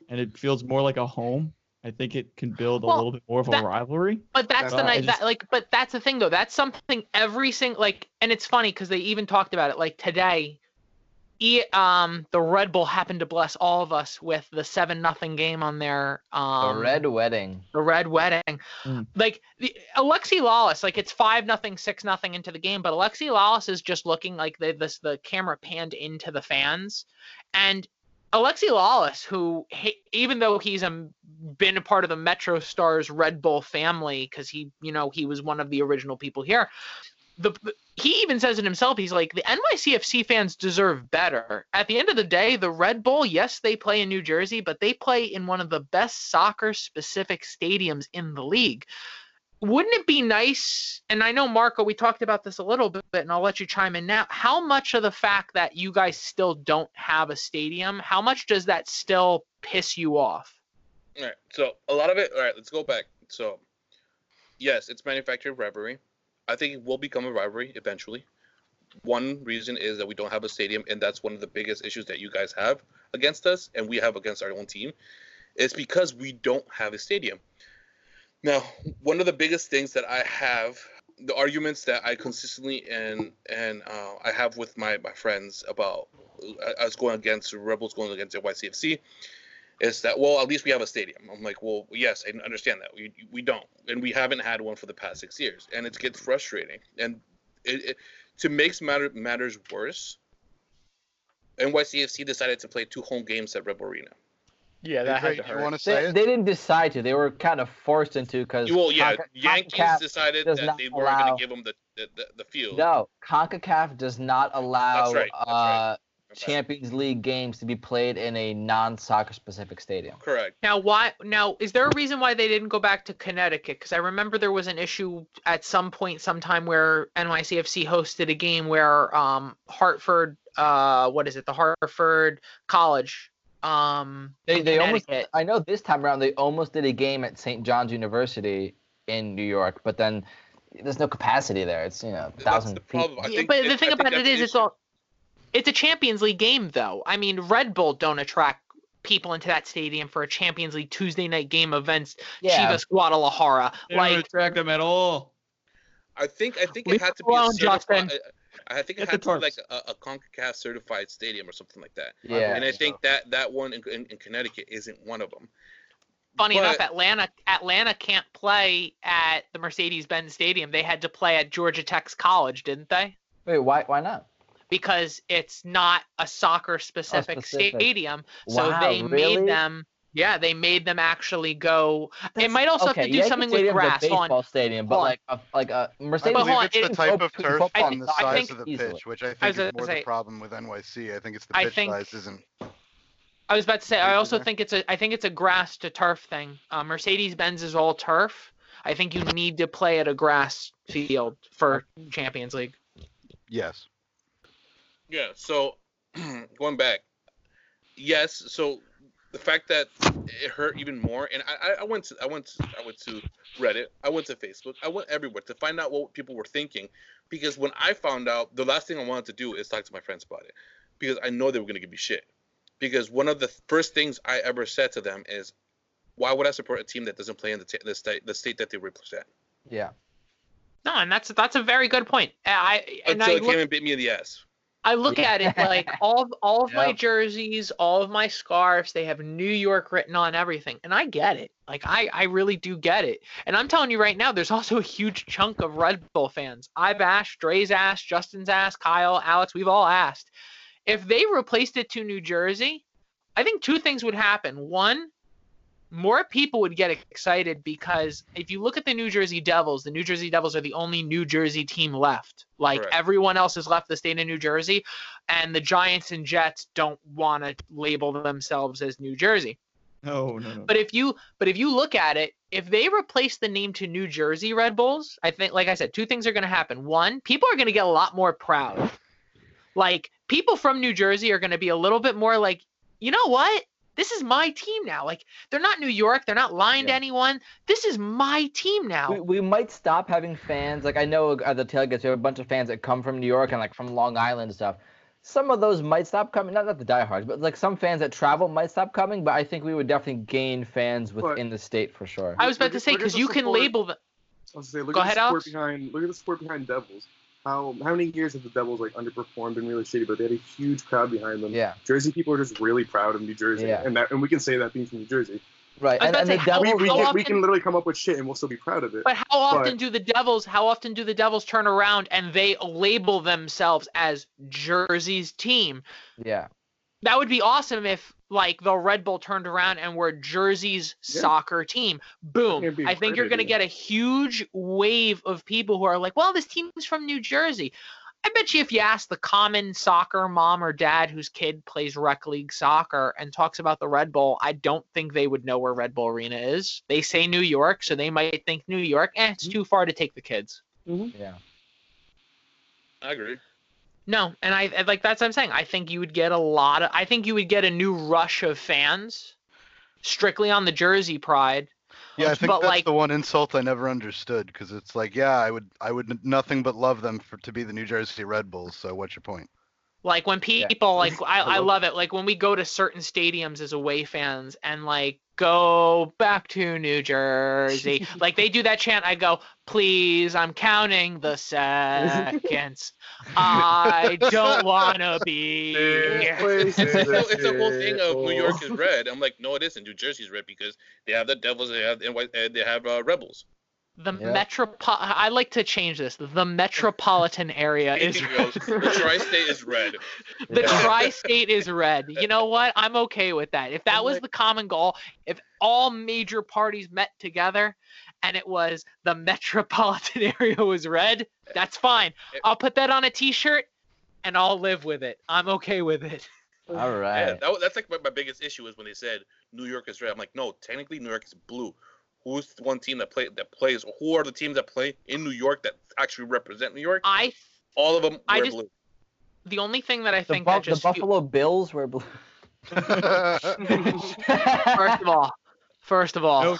[SPEAKER 1] and it feels more like a home. I think it can build a
[SPEAKER 5] Well,
[SPEAKER 1] little bit more of a rivalry.
[SPEAKER 5] But that's the
[SPEAKER 1] Uh, I
[SPEAKER 5] night
[SPEAKER 1] just-
[SPEAKER 5] that like but that's the thing though. That's something every single like and it's funny because they even talked about it like today. E, um the Red Bull happened to bless all of us with the seven nothing game on their
[SPEAKER 2] The
[SPEAKER 5] um
[SPEAKER 2] red wedding.
[SPEAKER 5] the red wedding.
[SPEAKER 1] Mm.
[SPEAKER 5] Like the Alexi Lalas, like it's five nothing, six nothing into the game, but Alexi Lalas is just looking like the this the camera panned into the fans, and Alexi Lalas, who he, even though he's um, been a part of the Metro Stars Red Bull family, because he you know he was one of the original people here. The, the- he even says it himself. He's like the NYCFC fans deserve better. At the end of the day, the Red Bull, yes, they play in New Jersey, but they play in one of the best soccer specific stadiums in the league. Wouldn't it be nice? And I know Marco, we talked about this a little bit, and I'll let you chime in now. How much of the fact that you guys still don't have a stadium, how much does that still piss you off?
[SPEAKER 6] All right. So a lot of it. All right. Let's go back. So, yes, it's manufactured rivalry. I think it will become a rivalry eventually. One reason is that we don't have a stadium, and that's one of the biggest issues that you guys have against us, and we have against our own team. It's because we don't have a stadium. Now, one of the biggest things that I have, the arguments that I consistently and and uh, I have with my my friends about uh, us going against Rebels going against NYCFC is that well at least we have a stadium. I'm like well yes i understand that. We, we don't. And we haven't had one for the past six years. And it gets frustrating. And it, it, to make matter, matters worse nycfc decided to play two home games at rebel arena.
[SPEAKER 5] Yeah,
[SPEAKER 3] Hey, Drake, you want to say
[SPEAKER 2] They,
[SPEAKER 3] it?
[SPEAKER 2] they didn't decide to. They were kind of forced into because
[SPEAKER 6] well yeah yankees decided that they weren't going to give them the, the, the, the field.
[SPEAKER 2] No, Concacaf does not allow
[SPEAKER 6] right, that's right.
[SPEAKER 2] Uh, Champions League games to be played in a non-soccer specific stadium.
[SPEAKER 6] correct
[SPEAKER 5] Now, why? Now, is there a reason why they didn't go back to Connecticut? Because I remember there was an issue at some point, sometime where NYCFC hosted a game where um, Hartford, uh, what is it, the Hartford College, um,
[SPEAKER 2] They, they almost. I know this time around they almost did a game at St. John's University in New York, but then there's no capacity there. It's you know
[SPEAKER 6] that's
[SPEAKER 2] thousand
[SPEAKER 6] the
[SPEAKER 2] people.
[SPEAKER 6] problem I
[SPEAKER 5] Yeah, but
[SPEAKER 6] it-
[SPEAKER 5] the
[SPEAKER 6] I
[SPEAKER 5] thing
[SPEAKER 6] think
[SPEAKER 5] about it is, it
[SPEAKER 6] it's
[SPEAKER 5] all, it's a Champions League game, though. I mean, Red Bull don't attract people into that stadium for a Champions League Tuesday night game against
[SPEAKER 2] Yeah,
[SPEAKER 5] Chivas Guadalajara.
[SPEAKER 1] They don't attract them at all.
[SPEAKER 6] I think I think it had to be a
[SPEAKER 5] alone,
[SPEAKER 6] certified.
[SPEAKER 5] Justin.
[SPEAKER 6] I think it had to be like a, a CONCACAF certified stadium or something like that.
[SPEAKER 2] Yeah.
[SPEAKER 6] and I
[SPEAKER 3] so.
[SPEAKER 6] think that that one in, in, in Connecticut isn't one of them.
[SPEAKER 5] Funny enough, Atlanta Atlanta can't play at the Mercedes-Benz Stadium. They had to play at Georgia Tech's college, didn't they?
[SPEAKER 2] Wait, why? Why not?
[SPEAKER 5] Because it's not a soccer specific,
[SPEAKER 2] Oh, specific.
[SPEAKER 5] stadium. So
[SPEAKER 2] Wow,
[SPEAKER 5] they
[SPEAKER 2] really?
[SPEAKER 5] made them yeah, they made them actually go it might also have to do
[SPEAKER 2] Yankee
[SPEAKER 5] something with
[SPEAKER 2] Stadium's a
[SPEAKER 5] grass. Hold on.
[SPEAKER 2] baseball stadium, but
[SPEAKER 5] on.
[SPEAKER 2] like a, like a Mercedes.
[SPEAKER 3] I
[SPEAKER 5] But hold
[SPEAKER 3] believe
[SPEAKER 5] on,
[SPEAKER 3] it's the type of turf
[SPEAKER 5] I
[SPEAKER 3] and
[SPEAKER 5] think-
[SPEAKER 3] the size
[SPEAKER 5] think-
[SPEAKER 3] of the
[SPEAKER 2] Easily.
[SPEAKER 3] pitch, which I
[SPEAKER 5] I
[SPEAKER 3] think
[SPEAKER 5] was
[SPEAKER 3] is more
[SPEAKER 5] say-
[SPEAKER 3] the problem with NYC. I think it's the pitch
[SPEAKER 5] think-
[SPEAKER 3] size isn't.
[SPEAKER 5] I was about to say I also think it's a I think it's a grass to turf thing. Uh, Mercedes Benz is all turf. I think you need to play at a grass field for Champions League.
[SPEAKER 3] Yes.
[SPEAKER 6] Yeah. So going back, yes. So the fact that it hurt even more, and I, I- I went to I went to, I went to Reddit, I went to Facebook, I went everywhere to find out what people were thinking, because when I found out, the last thing I wanted to do is talk to my friends about it, because I know they were gonna give me shit. Because one of the first things I ever said to them is, why would I support a team that doesn't play in the, t- the state the state that they represent?
[SPEAKER 2] Yeah.
[SPEAKER 5] No, and that's that's a very good point. I and
[SPEAKER 6] Until
[SPEAKER 5] I
[SPEAKER 6] it
[SPEAKER 5] look,
[SPEAKER 6] came and bit me in the ass.
[SPEAKER 5] I look
[SPEAKER 2] Yeah.
[SPEAKER 5] at it like all of, all of my jerseys, all of my scarves, they have New York written on everything, and I get it. Like I I really do get it. And I'm telling you right now, there's also a huge chunk of Red Bull fans. I've asked, Dre's asked, Justin's asked, Kyle, Alex, we've all asked. If they replaced it to New Jersey, I think two things would happen. One, more people would get excited because if you look at the New Jersey Devils, the New Jersey Devils are the only New Jersey team left. Like
[SPEAKER 6] Correct.
[SPEAKER 5] everyone else has left the state of New Jersey, and the Giants and Jets don't want to label themselves as New Jersey.
[SPEAKER 1] No, no, no.
[SPEAKER 5] But if you but if you look at it, if they replace the name to New Jersey Red Bulls, I think like I said, two things are going to happen. One, people are going to get a lot more proud. Like people from New Jersey are going to be a little bit more like, "You know what? This is my team now." Like they're not New York, they're not lying to anyone. This is my team now.
[SPEAKER 2] We, we might stop having fans. Like I know at the tailgates, we have a bunch of fans that come from New York and like from Long Island and stuff. Some of those might stop coming. Not not the diehards, but like some fans that travel might stop coming. But I think we would definitely gain fans within the state for sure.
[SPEAKER 5] I was about to say because
[SPEAKER 4] the
[SPEAKER 5] you can label them.
[SPEAKER 4] I was gonna say, look
[SPEAKER 5] Go
[SPEAKER 4] at
[SPEAKER 5] ahead,
[SPEAKER 4] the support
[SPEAKER 5] Alex.
[SPEAKER 4] behind. Look at the support behind Devils. How how many years have the Devils like underperformed and really shitty, but they had a huge crowd behind them.
[SPEAKER 2] Yeah.
[SPEAKER 4] Jersey people are just really proud of New Jersey,
[SPEAKER 2] Yeah.
[SPEAKER 4] and that and we can say that being from New Jersey.
[SPEAKER 2] Right. And, and
[SPEAKER 5] to
[SPEAKER 2] the
[SPEAKER 5] say,
[SPEAKER 2] Devils.
[SPEAKER 4] we, we,
[SPEAKER 5] how
[SPEAKER 4] can, we can literally come up with shit and we'll still be proud of it.
[SPEAKER 5] But how often
[SPEAKER 4] But-
[SPEAKER 5] do the Devils? How often do the Devils turn around and they label themselves as Jersey's team?
[SPEAKER 2] yeah.
[SPEAKER 5] That would be awesome if like the Red Bull turned around and were Jersey's
[SPEAKER 4] Yeah.
[SPEAKER 5] soccer team. Boom. I think
[SPEAKER 4] great
[SPEAKER 5] you're going to
[SPEAKER 4] idea.
[SPEAKER 5] get a huge wave of people who are like, "Well, this team's from New Jersey." I bet you if you ask the common soccer mom or dad whose kid plays rec league soccer and talks about the Red Bull, I don't think they would know where Red Bull Arena is. They say New York, so they might think New York. Eh, it's too far to take the kids.
[SPEAKER 2] Yeah.
[SPEAKER 6] I agree.
[SPEAKER 5] No, and I like that's what I'm saying. I think you would get a lot of. I think you would get a new rush of fans, strictly on the Jersey pride.
[SPEAKER 3] Yeah, I think
[SPEAKER 5] But,
[SPEAKER 3] that's
[SPEAKER 5] like-
[SPEAKER 3] the one insult I never understood because it's like, yeah, I would, I would nothing but love them for to be the New Jersey Red Bulls. So what's your point?
[SPEAKER 5] Like when people like I, I
[SPEAKER 4] love
[SPEAKER 5] love it. Like when we go to certain stadiums as away fans and like go back to New Jersey. like they do that chant. I go, please, I'm counting the seconds. I don't wanna be here.
[SPEAKER 6] It's, it's, a, it's a whole thing of New York is red. I'm like, no, it isn't. New Jersey's red because they have the Devils, they have NY, uh, they have uh, Rebels.
[SPEAKER 5] The
[SPEAKER 2] Yeah.
[SPEAKER 5] metropo I like to change this. The metropolitan area is
[SPEAKER 6] Anything goes. The tri-state is red.
[SPEAKER 5] the
[SPEAKER 2] Yeah.
[SPEAKER 5] tri-state is red. You know what? I'm okay with that. If that was the common goal, if all major parties met together and it was the metropolitan area was red, that's fine. Eh, eh. I'll put that on a t-shirt and I'll live with it. I'm okay with it.
[SPEAKER 2] All right.
[SPEAKER 6] Yeah, that, that's like my, my biggest issue is when they said New York is red. I'm like, no, technically New York is blue. Who's the one team that play that plays? Who are the teams that play in New York that actually represent New York?
[SPEAKER 5] I
[SPEAKER 6] All of them
[SPEAKER 5] I
[SPEAKER 6] wear
[SPEAKER 5] just-
[SPEAKER 6] blue.
[SPEAKER 5] the only thing that I
[SPEAKER 2] The,
[SPEAKER 5] think
[SPEAKER 2] Bu-
[SPEAKER 5] that
[SPEAKER 2] the
[SPEAKER 5] just fu-
[SPEAKER 2] Buffalo Bills were. Blue.
[SPEAKER 5] first of all, first of all,
[SPEAKER 1] No.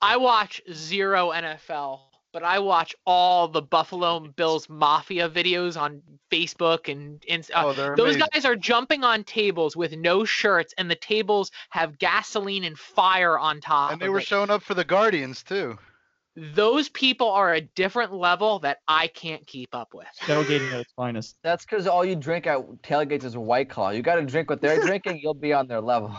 [SPEAKER 5] I watch zero NFL, but I watch all the Buffalo Bills Mafia videos on Facebook and, and uh,
[SPEAKER 3] oh, they're
[SPEAKER 5] those
[SPEAKER 3] amazing.
[SPEAKER 5] guys are jumping on tables with no shirts, and the tables have gasoline and fire on top.
[SPEAKER 3] and they were
[SPEAKER 5] it.
[SPEAKER 3] showing up for the Guardians too.
[SPEAKER 5] those people are a different level that I can't keep up with.
[SPEAKER 1] Tailgating at its finest.
[SPEAKER 2] That's because all you drink at tailgates is White Claw. You got to drink what they're drinking, you'll be on their level.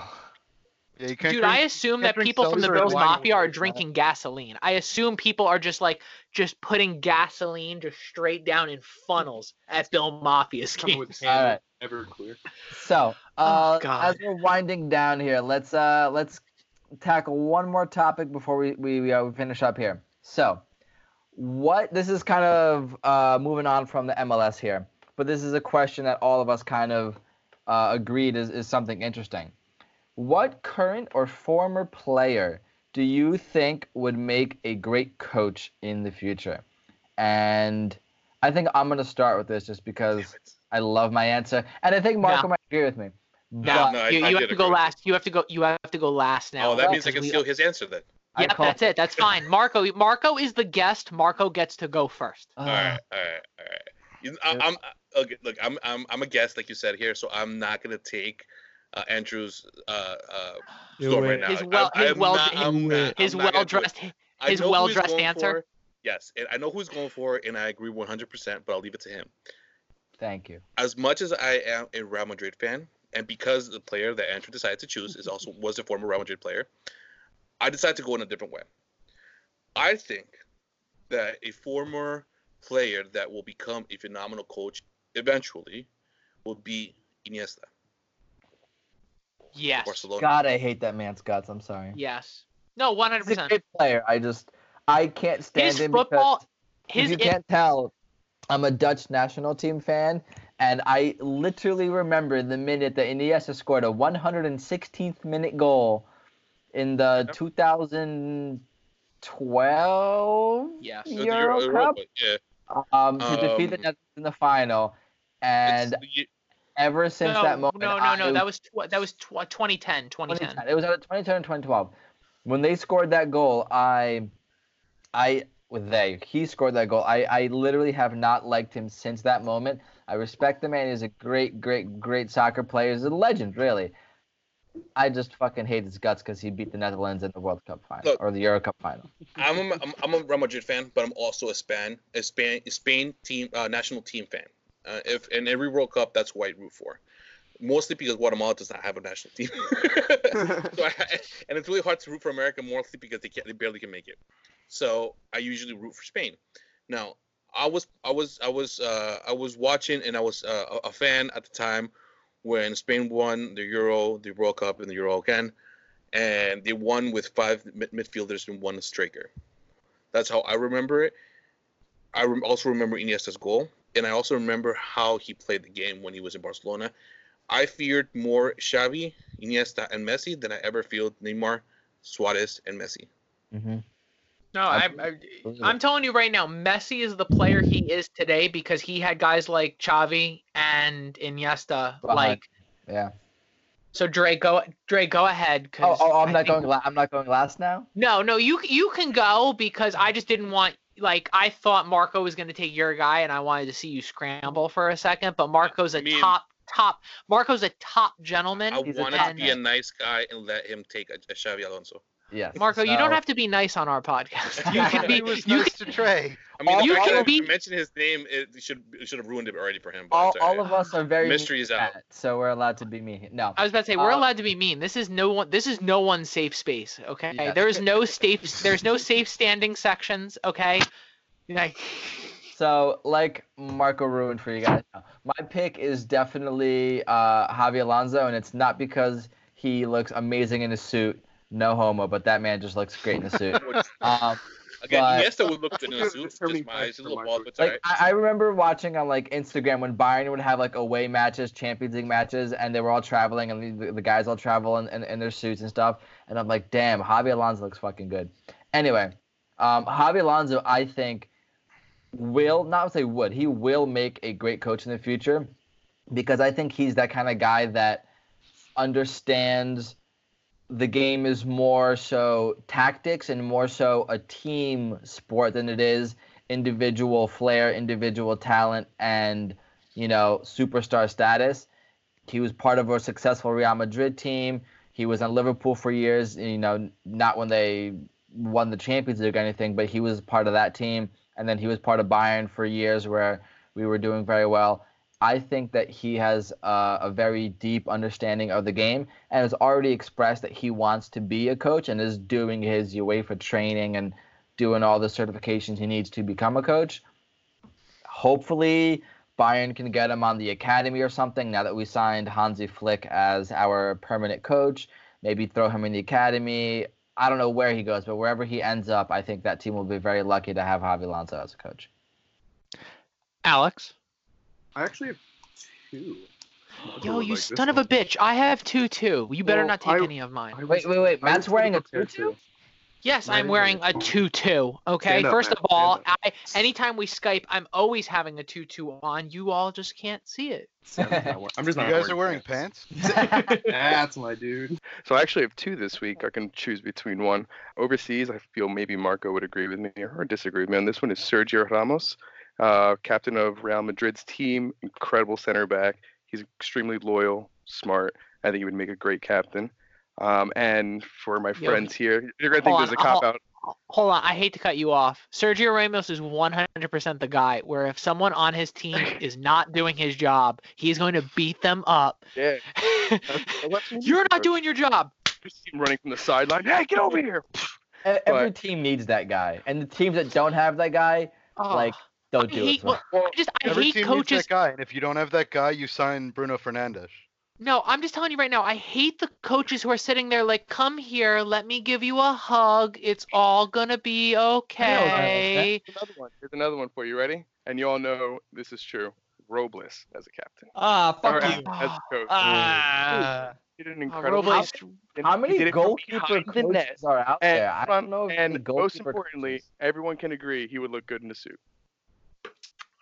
[SPEAKER 3] Yeah,
[SPEAKER 5] Dude,
[SPEAKER 3] drink-
[SPEAKER 5] I assume that people from the
[SPEAKER 3] soda or
[SPEAKER 5] Bills Mafia are
[SPEAKER 3] with that.
[SPEAKER 5] drinking gasoline. I assume people are just like just putting gasoline just straight down in funnels at Bill Mafia's
[SPEAKER 4] Coming
[SPEAKER 5] games.
[SPEAKER 4] with
[SPEAKER 2] All right.
[SPEAKER 4] Everclear.
[SPEAKER 2] So,
[SPEAKER 5] Oh,
[SPEAKER 2] uh,
[SPEAKER 5] God.
[SPEAKER 2] as we're winding down here, let's uh, let's tackle one more topic before we we, we, uh, we finish up here. So, what this is kind of uh, moving on from the MLS here, but this is a question that all of us kind of uh, agreed is, is something interesting. What current or former player do you think would make a great coach in the future? And I think I'm gonna start with this just because I love my answer, and I think Marco
[SPEAKER 5] No.
[SPEAKER 2] might agree with me.
[SPEAKER 5] No,
[SPEAKER 2] But
[SPEAKER 6] no, I-
[SPEAKER 5] you,
[SPEAKER 6] I
[SPEAKER 5] you have
[SPEAKER 6] did
[SPEAKER 5] to go last. You have to go. You have to go last now.
[SPEAKER 6] Oh, that means I
[SPEAKER 5] because
[SPEAKER 6] can
[SPEAKER 5] we-
[SPEAKER 6] steal his answer then.
[SPEAKER 2] I
[SPEAKER 5] Yep,
[SPEAKER 2] call-
[SPEAKER 5] that's it. That's fine. Marco. Marco is the guest. Marco gets to go first.
[SPEAKER 2] Uh,
[SPEAKER 6] All right, all right, all right. I, I'm okay, look. I'm I'm I'm a guest, like you said here, so I'm not gonna take uh, Andrew's uh, uh,
[SPEAKER 1] Do
[SPEAKER 6] score
[SPEAKER 1] it.
[SPEAKER 6] right now.
[SPEAKER 5] His well-
[SPEAKER 6] I,
[SPEAKER 5] his
[SPEAKER 6] I'm
[SPEAKER 5] well-
[SPEAKER 6] not-
[SPEAKER 5] his-
[SPEAKER 6] I'm not-
[SPEAKER 5] His
[SPEAKER 6] I'm not gonna do it.
[SPEAKER 5] well-dressed. His
[SPEAKER 6] know who he's
[SPEAKER 5] well-dressed answer?
[SPEAKER 6] for. Yes, and I know who he's going for, and I agree 100%. But I'll leave it to him.
[SPEAKER 2] Thank you.
[SPEAKER 6] As much as I am a Real Madrid fan, and because the player that Andrew decided to choose is also was a former Real Madrid player, I decided to go in a different way. I think that a former player that will become a phenomenal coach eventually will be Iniesta,
[SPEAKER 5] Yes.
[SPEAKER 6] Barcelona.
[SPEAKER 2] God, I hate that man's guts. I'm sorry.
[SPEAKER 5] Yes. No, 100%.
[SPEAKER 2] He's a
[SPEAKER 5] percent.
[SPEAKER 2] great player. I just I can't stand
[SPEAKER 5] His
[SPEAKER 2] him
[SPEAKER 5] football.
[SPEAKER 2] because
[SPEAKER 5] His
[SPEAKER 2] you
[SPEAKER 5] in-
[SPEAKER 2] can't tell, I'm a Dutch national team fan, and I literally remember the minute that Iniesta scored a 116th minute goal in the
[SPEAKER 6] Yeah.
[SPEAKER 2] 2012
[SPEAKER 5] Yes.
[SPEAKER 6] The
[SPEAKER 2] Euro
[SPEAKER 6] Euro-
[SPEAKER 2] Cup
[SPEAKER 6] Europa, yeah.
[SPEAKER 2] um, to defeat the
[SPEAKER 6] Um,
[SPEAKER 2] Netherlands in the final. And
[SPEAKER 6] It's- you-
[SPEAKER 2] ever since
[SPEAKER 5] no,
[SPEAKER 2] that moment,
[SPEAKER 5] no, no,
[SPEAKER 2] I-
[SPEAKER 5] no. That was tw- that was tw- 2010. 2010.
[SPEAKER 2] 2010. It was either 2010 or 2012. When they scored that goal, I, I, with they, he scored that goal. I, I literally have not liked him since that moment. I respect the man. He's a great, great, great soccer player. He's a legend, really. I just fucking hate his guts because he beat the Netherlands in the World Cup final
[SPEAKER 6] Look.
[SPEAKER 2] or the Euro Cup final.
[SPEAKER 6] I'm a, I'm, I'm a Real Madrid fan, but I'm also a Spain a Spain a Spain team uh, national team fan. Uh, if in every World Cup, that's who I root for. Mostly because Guatemala does not have a national team, so I, and it's really hard to root for America, mostly because they can't, they barely can make it. So I usually root for Spain. Now I was I was I was uh, I was watching and I was uh, a fan at the time when Spain won the Euro, the World Cup, and the Euro again, and they won with five mid- midfielders and one striker. That's how I remember it. I rem- also remember Iniesta's goal, and I also remember how he played the game when he was in Barcelona. I feared more Xavi, Iniesta, and Messi than I ever feared Neymar, Suarez, and Messi.
[SPEAKER 2] Mm-hmm.
[SPEAKER 5] No, I, I, I'm telling you right now, Messi is the player he is today because he had guys like Xavi and Iniesta.
[SPEAKER 2] Behind.
[SPEAKER 5] Like,
[SPEAKER 2] yeah.
[SPEAKER 5] so Dre, go, Dre, go ahead.
[SPEAKER 2] Oh,
[SPEAKER 5] 'cause
[SPEAKER 2] oh, I'm
[SPEAKER 5] I
[SPEAKER 2] not
[SPEAKER 5] think-
[SPEAKER 2] going. La- I'm not going last now.
[SPEAKER 5] No, no, you you can go because I just didn't want like I thought Marco was going to take your guy and I wanted to see you scramble for a second, but Marco's a
[SPEAKER 6] I mean-
[SPEAKER 5] top top Marco's a top gentleman.
[SPEAKER 6] I
[SPEAKER 2] He's
[SPEAKER 6] wanted to be a nice guy and let him take a, a Xabi Alonso.
[SPEAKER 2] Yes.
[SPEAKER 5] Marco, you don't have to be nice on our podcast. You can be
[SPEAKER 3] he was
[SPEAKER 5] you
[SPEAKER 3] nice to Trey.
[SPEAKER 6] I mean,
[SPEAKER 2] All-
[SPEAKER 6] the
[SPEAKER 5] you can be-
[SPEAKER 6] I mentioned his name, it should it should have ruined it already for him. But
[SPEAKER 2] All, all of us are very
[SPEAKER 6] Mystery is out.
[SPEAKER 2] at, so we're allowed to be mean. No.
[SPEAKER 5] I was about to say we're
[SPEAKER 2] Uh,
[SPEAKER 5] allowed to be mean. This is no one. This is no one's safe space. Okay,
[SPEAKER 2] Yeah.
[SPEAKER 5] there is no safe. There's no safe standing sections. Okay, like
[SPEAKER 2] So, like Marco ruined for you guys, my pick is definitely uh, Xabi Alonso, and it's not because he looks amazing in a suit. No homo, but that man just looks great in a suit. um,
[SPEAKER 6] Again,
[SPEAKER 2] but-
[SPEAKER 6] Iniesta would look good in a suit. Just my his
[SPEAKER 4] factor,
[SPEAKER 6] little
[SPEAKER 4] Marco.
[SPEAKER 6] bald, but
[SPEAKER 2] like
[SPEAKER 6] alright.
[SPEAKER 2] I, I remember watching on like Instagram when Bayern would have like away matches, Champions League matches, and they were all traveling, and the, the guys all travel in, in, in their suits and stuff. And I'm like, damn, Xabi Alonso looks fucking good. Anyway, um, Xabi Alonso, I think, will not say would he will make a great coach in the future because I think he's that kind of guy that understands the game is more so tactics and more so a team sport than it is individual flair, individual talent, and you know superstar status. He was part of a successful Real Madrid team. He was on Liverpool for years. You know, not when they won the Champions League or anything, but he was part of that team, and then he was part of Bayern for years where we were doing very well. I think that he has uh, a very deep understanding of the game and has already expressed that he wants to be a coach and is doing his UEFA training and doing all the certifications he needs to become a coach. Hopefully, Bayern can get him on the academy or something now that we signed Hansi Flick as our permanent coach. Maybe throw him in the academy. I don't know where he goes, but wherever he ends up, I think that team will be very lucky to have Xabi Alonso as a coach.
[SPEAKER 5] Alex.
[SPEAKER 4] I actually have two.
[SPEAKER 5] Yo, you
[SPEAKER 4] Like
[SPEAKER 5] son of a bitch. I have two too. You better
[SPEAKER 4] Well,
[SPEAKER 5] not take
[SPEAKER 4] I-
[SPEAKER 5] any of mine.
[SPEAKER 4] I
[SPEAKER 2] Wait, wait, wait. Matt's wearing a
[SPEAKER 4] prepared
[SPEAKER 2] tutu?
[SPEAKER 5] Yes,
[SPEAKER 4] Mine
[SPEAKER 5] I'm wearing a
[SPEAKER 4] very-
[SPEAKER 5] tutu. Okay.
[SPEAKER 4] Stand up,
[SPEAKER 5] First
[SPEAKER 4] Matt,
[SPEAKER 5] of all, I anytime we Skype, I'm always having a tutu on. You all just can't see it.
[SPEAKER 4] I'm just not I'm just
[SPEAKER 3] You guys are wearing pants?
[SPEAKER 4] That's my dude.
[SPEAKER 7] So I actually have two this week. I can choose between one. Overseas, I feel maybe Marco would agree with me or disagree with me on this one. Is Sergio Ramos, uh, captain of Real Madrid's team, incredible center back. He's extremely loyal, smart. I think he would make a great captain. Um, and for my
[SPEAKER 5] Yo,
[SPEAKER 7] friends here, you're gonna think
[SPEAKER 5] hold
[SPEAKER 7] there's a cop
[SPEAKER 5] hold-
[SPEAKER 7] out.
[SPEAKER 5] Hold on, I hate to cut you off. Sergio Ramos is 100% the guy where if someone on his team is not doing his job, he's going to beat them up.
[SPEAKER 7] Yeah, that's- that's what
[SPEAKER 5] You're not doing your job.
[SPEAKER 7] Just running from the sideline. Hey, get over here!
[SPEAKER 2] Every
[SPEAKER 7] But-
[SPEAKER 2] team needs that guy, and the teams that don't have that guy,
[SPEAKER 5] Oh,
[SPEAKER 2] like, don't
[SPEAKER 5] I
[SPEAKER 2] do it.
[SPEAKER 5] hate,
[SPEAKER 2] for
[SPEAKER 5] well,
[SPEAKER 2] them.
[SPEAKER 5] I just I
[SPEAKER 3] Every
[SPEAKER 5] hate
[SPEAKER 3] team
[SPEAKER 5] coaches.
[SPEAKER 3] needs that guy, and if you don't have that guy, you sign Bruno Fernandes.
[SPEAKER 5] No, I'm just telling you right now. I hate the coaches who are sitting there like, "Come here, let me give you a hug. It's all gonna be okay."
[SPEAKER 7] Here's another one. Here's another one for you. Ready? And you all know this is true. Robles as a captain.
[SPEAKER 1] Ah,
[SPEAKER 7] Or
[SPEAKER 1] fuck
[SPEAKER 7] as,
[SPEAKER 1] you.
[SPEAKER 7] as a coach.
[SPEAKER 1] Ah.
[SPEAKER 7] He did an
[SPEAKER 5] Uh,
[SPEAKER 7] incredible
[SPEAKER 5] Robles-
[SPEAKER 7] job.
[SPEAKER 2] How many
[SPEAKER 7] did
[SPEAKER 2] goalkeeper
[SPEAKER 7] behind the net.
[SPEAKER 2] coaches are out
[SPEAKER 7] And,
[SPEAKER 2] there? I don't know.
[SPEAKER 7] and most importantly,
[SPEAKER 2] coaches-
[SPEAKER 7] everyone can agree he would look good in a suit.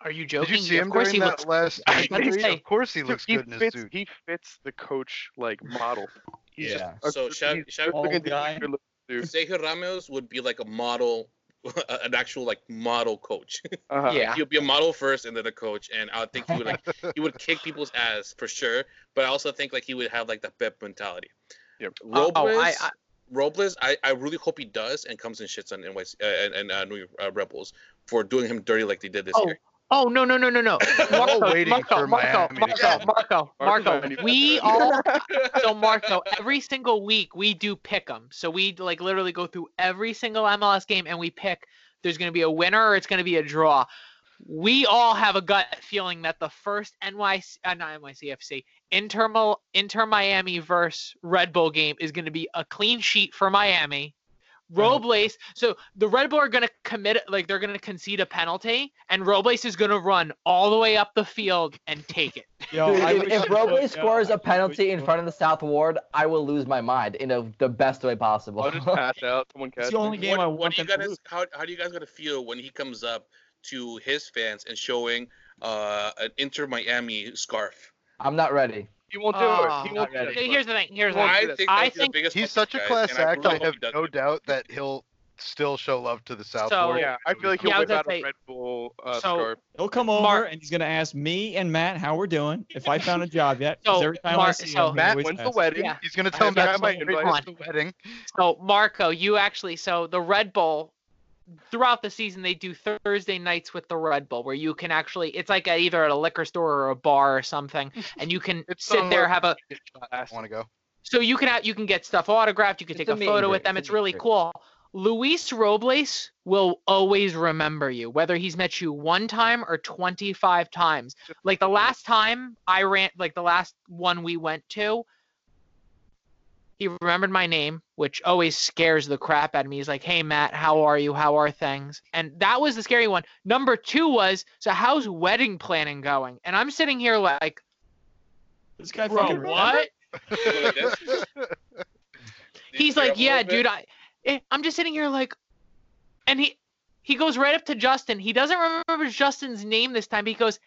[SPEAKER 5] Are you joking?
[SPEAKER 3] Did you see
[SPEAKER 5] of
[SPEAKER 3] him
[SPEAKER 5] course
[SPEAKER 3] during
[SPEAKER 5] he
[SPEAKER 3] that
[SPEAKER 5] looks.
[SPEAKER 3] last
[SPEAKER 5] I was about to
[SPEAKER 3] injury?
[SPEAKER 5] say,
[SPEAKER 3] Of course he looks
[SPEAKER 7] he
[SPEAKER 3] good in his
[SPEAKER 7] fits,
[SPEAKER 3] suit.
[SPEAKER 7] He fits the coach like model. He's
[SPEAKER 2] Yeah.
[SPEAKER 7] a-
[SPEAKER 6] So shout-
[SPEAKER 7] he's
[SPEAKER 6] shout-
[SPEAKER 7] good looking
[SPEAKER 1] Old guy.
[SPEAKER 7] dude, good looking dude.
[SPEAKER 6] Sergio Ramos would be like a model, an actual like model coach.
[SPEAKER 7] Uh-huh.
[SPEAKER 5] Yeah.
[SPEAKER 6] He'll be a model first and then a coach, and I think he would like he would kick people's ass for sure. But I also think like he would have like the Pep mentality.
[SPEAKER 7] Yep.
[SPEAKER 6] Robles,
[SPEAKER 5] Oh, I- I-
[SPEAKER 6] Robles, I, I really hope he does and comes and shits on NYC uh, and, and uh, New York uh, Rebels for doing him dirty like they did this
[SPEAKER 5] Oh,
[SPEAKER 6] year.
[SPEAKER 5] Oh no no no no no! Marco,
[SPEAKER 3] waiting
[SPEAKER 5] Marco,
[SPEAKER 3] for
[SPEAKER 5] Marco,
[SPEAKER 3] Miami
[SPEAKER 5] Marco,
[SPEAKER 3] get.
[SPEAKER 5] Marco, Marco. We all so Marco. Every single week we do pick 'em. So we like literally go through every single MLS game and we pick. There's going to be a winner or it's going to be a draw. We all have a gut feeling that the first NYC, uh, not NYCFC, Inter, Inter Miami versus Red Bull game is going to be a clean sheet for Miami. Robles, so the Red Bull are going to commit, like they're going to concede a penalty, and Robles is going to run all the way up the field and take it.
[SPEAKER 1] Yo,
[SPEAKER 2] Dude, if,
[SPEAKER 1] wish
[SPEAKER 2] if Robles
[SPEAKER 1] would,
[SPEAKER 2] scores
[SPEAKER 1] yo,
[SPEAKER 2] a penalty in front of the South Ward, I will lose my mind in a, the best way possible.
[SPEAKER 7] I'll just pass out. Someone catch
[SPEAKER 1] It's the only game
[SPEAKER 6] what,
[SPEAKER 1] I
[SPEAKER 6] what
[SPEAKER 1] want
[SPEAKER 6] do you
[SPEAKER 1] to
[SPEAKER 6] guys
[SPEAKER 1] lose.
[SPEAKER 6] how, how do you guys gonna feel when he comes up to his fans and showing uh, an Inter Miami scarf?
[SPEAKER 2] I'm not ready.
[SPEAKER 7] He won't do
[SPEAKER 5] Oh,
[SPEAKER 7] it. He won't do it.
[SPEAKER 5] Here's the thing. Here's the thing.
[SPEAKER 6] I think
[SPEAKER 5] I
[SPEAKER 6] that's the
[SPEAKER 5] think-
[SPEAKER 3] He's such a
[SPEAKER 6] guys,
[SPEAKER 3] class
[SPEAKER 6] and I
[SPEAKER 3] act.
[SPEAKER 6] really
[SPEAKER 3] I have no
[SPEAKER 6] it.
[SPEAKER 3] doubt that he'll still show love to the South
[SPEAKER 5] So-
[SPEAKER 3] Ward.
[SPEAKER 7] Yeah, I feel like he'll
[SPEAKER 5] Yeah,
[SPEAKER 7] whip out
[SPEAKER 5] gonna
[SPEAKER 7] a Red Bull uh,
[SPEAKER 5] So-
[SPEAKER 7] scarf.
[SPEAKER 1] He'll come over
[SPEAKER 5] Mark-
[SPEAKER 1] and he's gonna ask me and Matt how we're doing. If I found a job yet,
[SPEAKER 5] So,
[SPEAKER 1] every time I
[SPEAKER 5] Mark-
[SPEAKER 1] see
[SPEAKER 5] so-
[SPEAKER 1] him, he
[SPEAKER 7] Matt,
[SPEAKER 1] always
[SPEAKER 7] when's the wedding?
[SPEAKER 5] Yeah.
[SPEAKER 3] He's gonna tell
[SPEAKER 7] have to
[SPEAKER 3] Matt
[SPEAKER 7] have my
[SPEAKER 3] celebrate
[SPEAKER 7] invite.
[SPEAKER 3] his wedding.
[SPEAKER 5] So Marco, you actually so the Red Bull throughout the season they do Thursday nights with the Red Bull where you can actually it's like at either at a liquor store or a bar or something and you can sit there have a
[SPEAKER 3] I want to go.
[SPEAKER 5] so you can have, you can get stuff autographed you can
[SPEAKER 2] It's
[SPEAKER 5] take
[SPEAKER 2] a
[SPEAKER 5] a photo with them
[SPEAKER 2] it's
[SPEAKER 5] it's really cool. Luis Robles will always remember you whether he's met you one time or 25 times. Like the last time I ran like the last one we went to he remembered my name, which always scares the crap out of me. He's like, "Hey Matt, how are you? How are things?" And that was the scary one. Number two was, "So how's wedding planning going?" And I'm sitting here like,
[SPEAKER 1] This guy
[SPEAKER 5] "Bro,
[SPEAKER 1] fucking
[SPEAKER 5] what?"
[SPEAKER 6] Like this?
[SPEAKER 5] He's like, "Yeah, dude, I." eh, I'm just sitting here like, and he he goes right up to Justin. He doesn't remember Justin's name this time. He goes,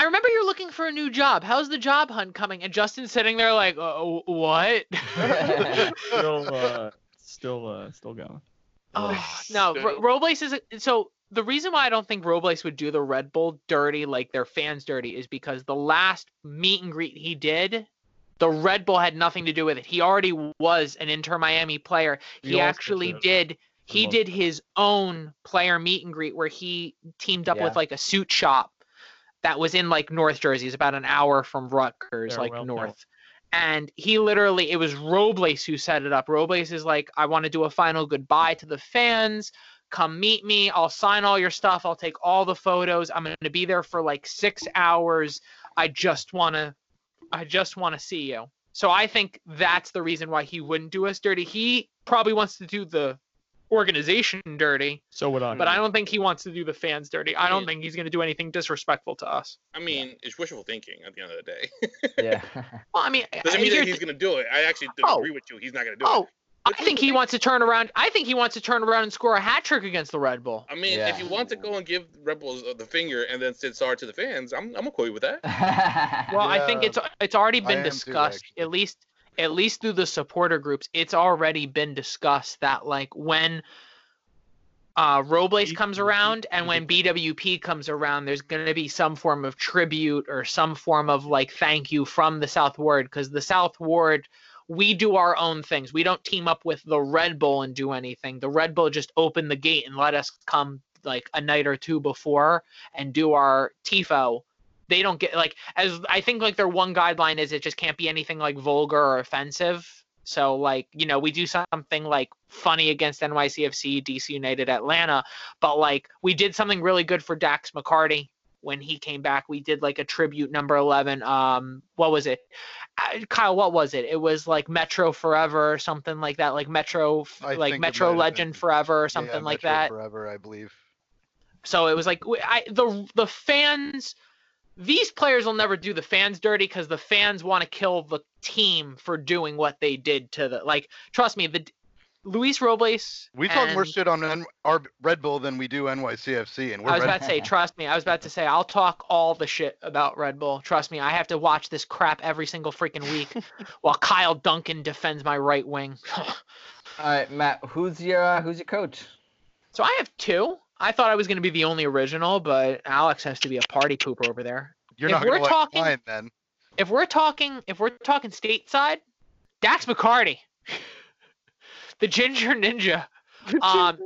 [SPEAKER 5] "I remember you're looking for a new job. How's the job hunt coming?" And Justin's sitting there like, uh, "What?"
[SPEAKER 1] still, uh, still, uh, still going.
[SPEAKER 5] Oh, no,
[SPEAKER 6] Still.
[SPEAKER 5] Ro- Robles is a, so the reason why I don't think Robles would do the Red Bull dirty like their fans dirty is because the last meet and greet he did, The Red Bull had nothing to do with it. He already was an Inter Miami player.
[SPEAKER 1] The
[SPEAKER 5] He actually did he did his own player meet and greet where he teamed up
[SPEAKER 2] Yeah.
[SPEAKER 5] with like a suit shop that was in like North Jersey. It's about an hour from Rutgers,
[SPEAKER 1] There,
[SPEAKER 5] like
[SPEAKER 1] well
[SPEAKER 5] north.
[SPEAKER 1] built.
[SPEAKER 5] And he literally, it was Robles who set it up. Robles is like, I want to do a final goodbye to the fans. Come meet me. I'll sign all your stuff. I'll take all the photos. I'm going to be there for like six hours. I just want to, I just want to see you. So I think that's the reason why he wouldn't do us dirty. He probably wants to do the organization dirty,
[SPEAKER 1] So would I.
[SPEAKER 5] but I don't think he wants to do the fans dirty. I don't think he's going to do anything disrespectful to us.
[SPEAKER 6] I mean, it's wishful thinking at the end of the day.
[SPEAKER 2] yeah.
[SPEAKER 5] Well, I mean,
[SPEAKER 6] Doesn't
[SPEAKER 5] I-
[SPEAKER 6] mean that he's gonna do it. I actually
[SPEAKER 5] Oh.
[SPEAKER 6] agree with you. He's not gonna do it. Oh.
[SPEAKER 5] I think he wants to turn around. I think he wants to turn around and score a hat trick against the Red Bull.
[SPEAKER 6] I mean,
[SPEAKER 2] Yeah.
[SPEAKER 6] if you want to go and give Red uh, the finger and then say sorry to the fans, I'm I'm okay with that.
[SPEAKER 5] Well, I think
[SPEAKER 3] Yeah,
[SPEAKER 5] it's it's already
[SPEAKER 3] I
[SPEAKER 5] been
[SPEAKER 3] am too,
[SPEAKER 5] discussed
[SPEAKER 3] actually.
[SPEAKER 5] at least at least through the supporter groups. It's already been discussed that like when uh, Robles comes around and when BWP comes around, there's going to be some form of tribute or some form of like thank you from the South Ward because the South Ward, we do our own things. We don't team up with the Red Bull and do anything. The Red Bull just open the gate and let us come like a night or two before and do our tifo. They don't get like as I think like their one guideline is it just can't be anything like vulgar or offensive. So like, you know, we do something like funny against NYCFC, DC United, Atlanta, but like we did something really good for Dax McCarty when he came back. We did like a tribute number 11. Um what was it? Uh, Kyle, what was it? It was like Metro Forever or something like that, like Metro
[SPEAKER 3] I
[SPEAKER 5] like Metro Legend Forever or
[SPEAKER 3] Yeah,
[SPEAKER 5] something like
[SPEAKER 3] Metro
[SPEAKER 5] that.
[SPEAKER 3] Forever, I believe.
[SPEAKER 5] So it was like I, the the fans. These players will never do the fans dirty because the fans want to kill the team for doing what they did to the like. Trust me, the Luis Robles.
[SPEAKER 3] We talk more shit on N- our Red Bull than we do NYCFC, and we're
[SPEAKER 5] I was
[SPEAKER 3] Red
[SPEAKER 5] about to say, trust me. I was about to say, I'll talk all the shit about Red Bull. Trust me, I have to watch this crap every single freaking week while Kyle Duncan defends my right wing.
[SPEAKER 2] All right, Matt. Who's your uh, Who's your coach?
[SPEAKER 5] so I have two. I thought I was going to be the only original, but Alex has to be a party pooper over there.
[SPEAKER 3] You're
[SPEAKER 5] if
[SPEAKER 3] not gonna
[SPEAKER 5] we're talking-
[SPEAKER 3] mine then.
[SPEAKER 5] if we're talking if we're talking stateside, Dax McCarty, the Ginger Ninja. Um,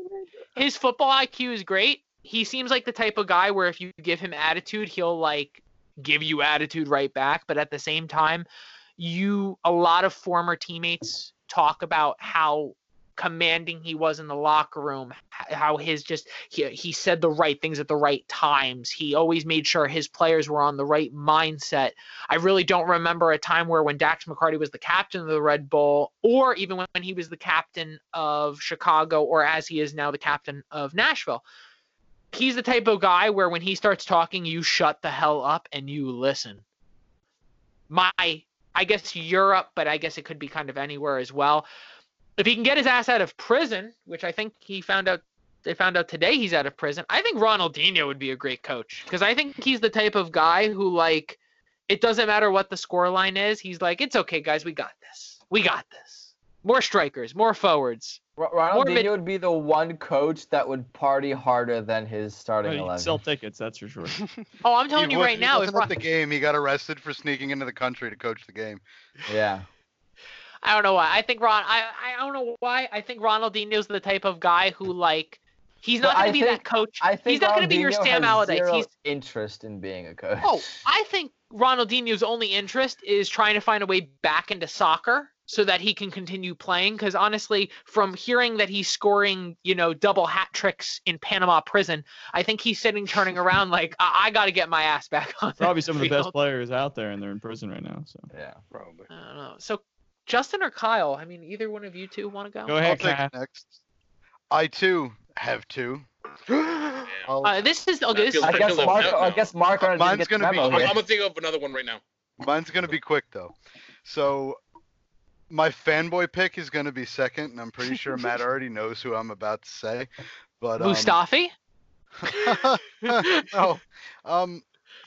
[SPEAKER 5] his football IQ is great. He seems like the type of guy where if you give him attitude, he'll like give you attitude right back. But at the same time, you a lot of former teammates talk about how commanding he was in the locker room how his just he, he said the right things at the right times he always made sure his players were on the right mindset I really don't remember a time where when Dax McCarty was the captain of the Red Bull, or even when he was the captain of Chicago, or as he is now the captain of Nashville. He's the type of guy where when he starts talking, you shut the hell up and you listen. My, I guess Europe, but I guess it could be kind of anywhere as well. If he can get his ass out of prison, which I think he found out they found out today he's out of prison. I think Ronaldinho would be a great coach because I think he's the type of guy who like it doesn't matter what the score line is. He's like, it's okay, guys, we got this. We got this. More strikers, more forwards.
[SPEAKER 2] R-
[SPEAKER 5] More mid-
[SPEAKER 2] Ronaldinho would be the one coach that would party harder than his starting
[SPEAKER 1] Well, you
[SPEAKER 2] eleven.
[SPEAKER 1] sell tickets, that's for sure.
[SPEAKER 5] Oh, I'm telling
[SPEAKER 3] He
[SPEAKER 5] you
[SPEAKER 3] wa-
[SPEAKER 5] right
[SPEAKER 3] he
[SPEAKER 5] now, if
[SPEAKER 3] wasn't at
[SPEAKER 5] Ron-
[SPEAKER 3] the game, he got arrested for sneaking into the country to coach the game.
[SPEAKER 2] Yeah.
[SPEAKER 5] I don't know why. I think Ron. I I don't know why. I think Ronaldinho's the type of guy who like he's
[SPEAKER 2] But
[SPEAKER 5] not going to be
[SPEAKER 2] think-
[SPEAKER 5] that coach.
[SPEAKER 2] I think
[SPEAKER 5] he's not going to be your Sam Allardyce. He's
[SPEAKER 2] interest in being a coach.
[SPEAKER 5] Oh, I think Ronaldinho's only interest is trying to find a way back into soccer so that he can continue playing. Because honestly, from hearing that he's scoring, you know, double hat tricks in Panama prison, I think he's sitting turning around like, I, I got to get my ass back on.
[SPEAKER 1] Probably
[SPEAKER 5] that
[SPEAKER 1] some of the best players out there, and they're in prison right now. So
[SPEAKER 2] Yeah.
[SPEAKER 3] Probably.
[SPEAKER 5] I don't know. So, Justin or Kyle? I mean, either one of you two want to go?
[SPEAKER 1] go
[SPEAKER 3] I'll
[SPEAKER 1] ahead,
[SPEAKER 3] take next. I too have two.
[SPEAKER 5] Uh, this is okay. This is
[SPEAKER 6] feels
[SPEAKER 2] I
[SPEAKER 6] like
[SPEAKER 2] guess
[SPEAKER 6] Philip
[SPEAKER 2] Mark.
[SPEAKER 6] Neville.
[SPEAKER 2] I guess Mark already
[SPEAKER 3] Mine's
[SPEAKER 2] get the
[SPEAKER 3] gonna be-
[SPEAKER 2] memo
[SPEAKER 6] I'm,
[SPEAKER 2] here.
[SPEAKER 6] I'm gonna think of another one right now.
[SPEAKER 3] Mine's gonna be quick though. So my fanboy pick is gonna be second, and I'm pretty sure Matt already knows who I'm about to say. But um,
[SPEAKER 5] Mustafi.
[SPEAKER 3] no. Um,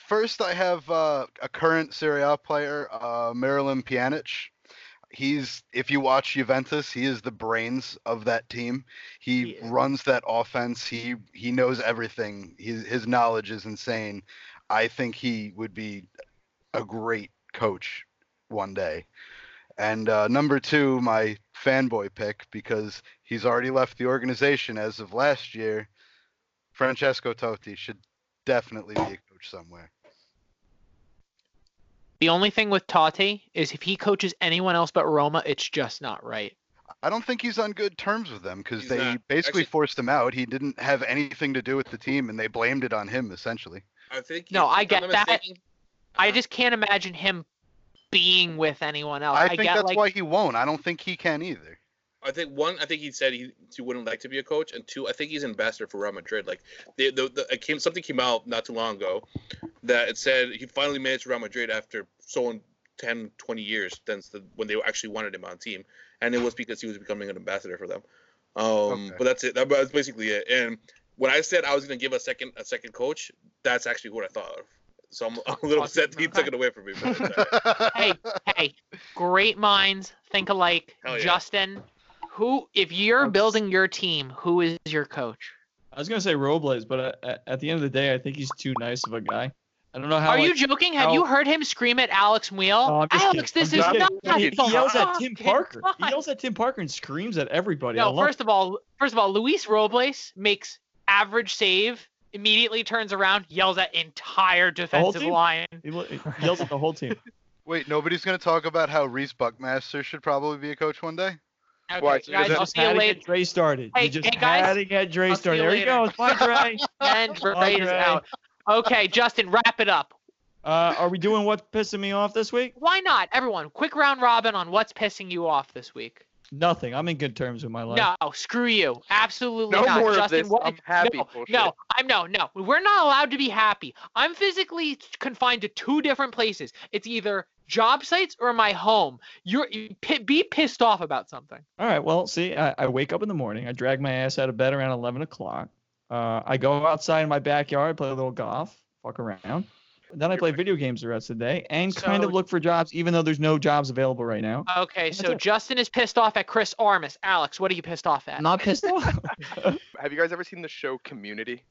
[SPEAKER 3] first I have uh, a current Serie A player, uh, Miralem Pjanic. He's if you watch Juventus, he is the brains of that team. He
[SPEAKER 5] He
[SPEAKER 3] runs that offense. He he knows everything. His his knowledge is insane. I think he would be a great coach one day. And uh, number two, my fanboy pick because he's already left the organization as of last year. Francesco Totti should definitely be a coach somewhere.
[SPEAKER 5] The only thing with Totti is if he coaches anyone else but Roma, it's just not right.
[SPEAKER 3] I don't think he's on good terms with them because they
[SPEAKER 6] not.
[SPEAKER 3] basically
[SPEAKER 6] Actually-
[SPEAKER 3] forced him out. He didn't have anything to do with the team, and they blamed it on him essentially.
[SPEAKER 6] I think.
[SPEAKER 5] No, I get
[SPEAKER 6] not
[SPEAKER 5] that.
[SPEAKER 6] mistaken-
[SPEAKER 5] I
[SPEAKER 6] uh,
[SPEAKER 5] just can't imagine him being with anyone else.
[SPEAKER 3] I
[SPEAKER 5] I,
[SPEAKER 3] think
[SPEAKER 5] get
[SPEAKER 3] that's
[SPEAKER 5] like
[SPEAKER 3] why he won't. I don't think he can either.
[SPEAKER 6] I think one, I think he said he, he wouldn't like to be a coach, and two, I think he's ambassador for Real Madrid. Like, the, the, the it came something came out not too long ago that it said he finally managed Real Madrid after so 10, 20 years since the, when they actually wanted him on team, and it was because he was becoming an ambassador for them. Um,
[SPEAKER 3] Okay.
[SPEAKER 6] but that's it. That, that's basically it. And when I said I was gonna give a second a second coach, that's actually what I thought of. So I'm a little upset that he took it away from me. But it's all right.
[SPEAKER 5] Hey, hey, great minds think alike.
[SPEAKER 6] Hell yeah.
[SPEAKER 5] Justin, who if you're
[SPEAKER 1] I'm
[SPEAKER 5] building your team, who is your coach?
[SPEAKER 1] I was gonna say Robles, but uh, at, at the end of the day, I think he's too nice of a guy. I don't know how.
[SPEAKER 5] Are you
[SPEAKER 1] like,
[SPEAKER 5] joking? Have you heard him scream at Alex Wheel?
[SPEAKER 1] No, just
[SPEAKER 5] Alex,
[SPEAKER 1] kidding.
[SPEAKER 5] this
[SPEAKER 1] I'm
[SPEAKER 5] is not.
[SPEAKER 1] He, he yells at Tim
[SPEAKER 5] fucking
[SPEAKER 1] Parker. He yells at Tim Parker and screams at everybody.
[SPEAKER 5] No,
[SPEAKER 1] love
[SPEAKER 5] first of all, first of all, Luis Robles makes average save, immediately turns around, yells at entire defensive line.
[SPEAKER 1] He, he yells at the whole team.
[SPEAKER 3] Wait, nobody's going to talk about how Reese Buckmaster should probably be a coach one day?
[SPEAKER 5] Okay,
[SPEAKER 7] Why,
[SPEAKER 5] guys, I'll
[SPEAKER 1] just
[SPEAKER 5] see you
[SPEAKER 1] had to
[SPEAKER 5] later.
[SPEAKER 1] get Dre started.
[SPEAKER 5] Hey,
[SPEAKER 1] you just
[SPEAKER 5] hey, guys.
[SPEAKER 1] had to get Dre
[SPEAKER 5] I'll see
[SPEAKER 1] started.
[SPEAKER 5] you
[SPEAKER 1] There he
[SPEAKER 5] later.
[SPEAKER 1] goes. Bye, Dre.
[SPEAKER 5] And Dre
[SPEAKER 1] Bye,
[SPEAKER 5] is
[SPEAKER 1] Dre.
[SPEAKER 5] out. Okay, Justin, wrap it up.
[SPEAKER 1] Uh, are we doing what's pissing me off this week?
[SPEAKER 5] Why not? Everyone, quick round robin on what's pissing you off this week.
[SPEAKER 1] Nothing. I'm in good terms with my life.
[SPEAKER 5] No, screw you. Absolutely
[SPEAKER 7] No
[SPEAKER 5] not.
[SPEAKER 7] more of
[SPEAKER 5] Justin,
[SPEAKER 7] this.
[SPEAKER 5] what-
[SPEAKER 7] I'm happy.
[SPEAKER 5] No, no, I'm no, no. We're not allowed to be happy. I'm physically confined to two different places. It's either job sites or my home. You're you pi- be pissed off about something.
[SPEAKER 1] All right. Well, see, I, I wake up in the morning. I drag my ass out of bed around 11 o'clock. Uh, I go outside in my backyard, play a little golf, fuck around. Then I play video games the rest of the day and kind of look for jobs, even though there's no jobs available right now.
[SPEAKER 5] Okay, so
[SPEAKER 1] it.
[SPEAKER 5] Justin is pissed off at Chris Armas. Alex, what are you pissed off at?
[SPEAKER 1] Not pissed off.
[SPEAKER 7] Have you guys ever seen the show Community?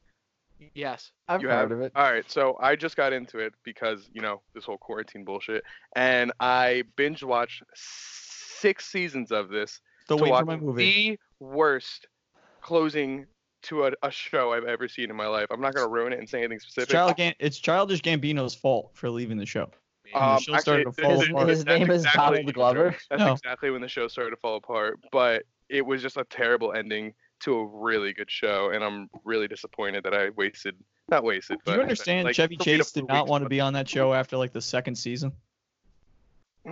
[SPEAKER 5] Yes.
[SPEAKER 2] I've
[SPEAKER 7] You
[SPEAKER 2] heard
[SPEAKER 7] have?
[SPEAKER 2] of it.
[SPEAKER 7] All right, so I just got into it because you know this whole quarantine bullshit, and I binge watched six seasons of this
[SPEAKER 1] Still
[SPEAKER 7] to
[SPEAKER 1] waiting
[SPEAKER 7] watch
[SPEAKER 1] for my movie.
[SPEAKER 7] the worst closing to a, a show I've ever seen in my life. I'm not gonna ruin it and say anything
[SPEAKER 1] It's,
[SPEAKER 7] specific.
[SPEAKER 1] Child Gam- it's Childish Gambino's fault for leaving the show.
[SPEAKER 7] Um,
[SPEAKER 1] the show started to
[SPEAKER 7] actually,
[SPEAKER 1] fall
[SPEAKER 7] this-
[SPEAKER 1] apart.
[SPEAKER 2] His
[SPEAKER 7] that's
[SPEAKER 2] name is
[SPEAKER 7] exactly-
[SPEAKER 2] Donald Glover.
[SPEAKER 7] That's
[SPEAKER 1] No.
[SPEAKER 7] exactly when the show started to fall apart. But it was just a terrible ending to a really good show, and I'm really disappointed that I wasted not wasted.
[SPEAKER 1] Do
[SPEAKER 7] but
[SPEAKER 1] you understand
[SPEAKER 7] like,
[SPEAKER 1] Chevy Chase did not want to be on that show after like the second season?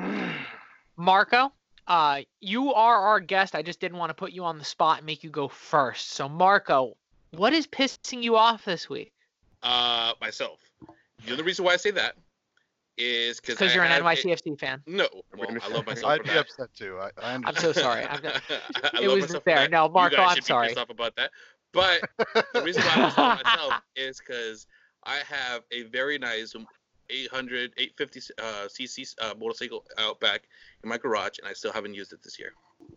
[SPEAKER 5] Marco, uh, you are our guest. I just didn't want to put you on the spot and make you go first. So, Marco, what is pissing you off this week?
[SPEAKER 6] Uh, myself. The only reason why I say that is because
[SPEAKER 5] Because you're an NYCFC fan.
[SPEAKER 6] No, well, I love
[SPEAKER 7] say-
[SPEAKER 6] myself
[SPEAKER 3] I'd be
[SPEAKER 6] that.
[SPEAKER 3] upset too. I, I
[SPEAKER 5] I'm so sorry. I'm not-
[SPEAKER 6] I
[SPEAKER 5] it was
[SPEAKER 6] myself
[SPEAKER 5] there.
[SPEAKER 6] that.
[SPEAKER 5] No,
[SPEAKER 6] You
[SPEAKER 5] Marco,
[SPEAKER 6] guys
[SPEAKER 5] I'm
[SPEAKER 6] should be
[SPEAKER 5] sorry.
[SPEAKER 6] about that. But the reason why I'm pissed off myself is because I have a very nice 800, 850 uh, cc uh, motorcycle out back in my garage, and I still haven't used it this year.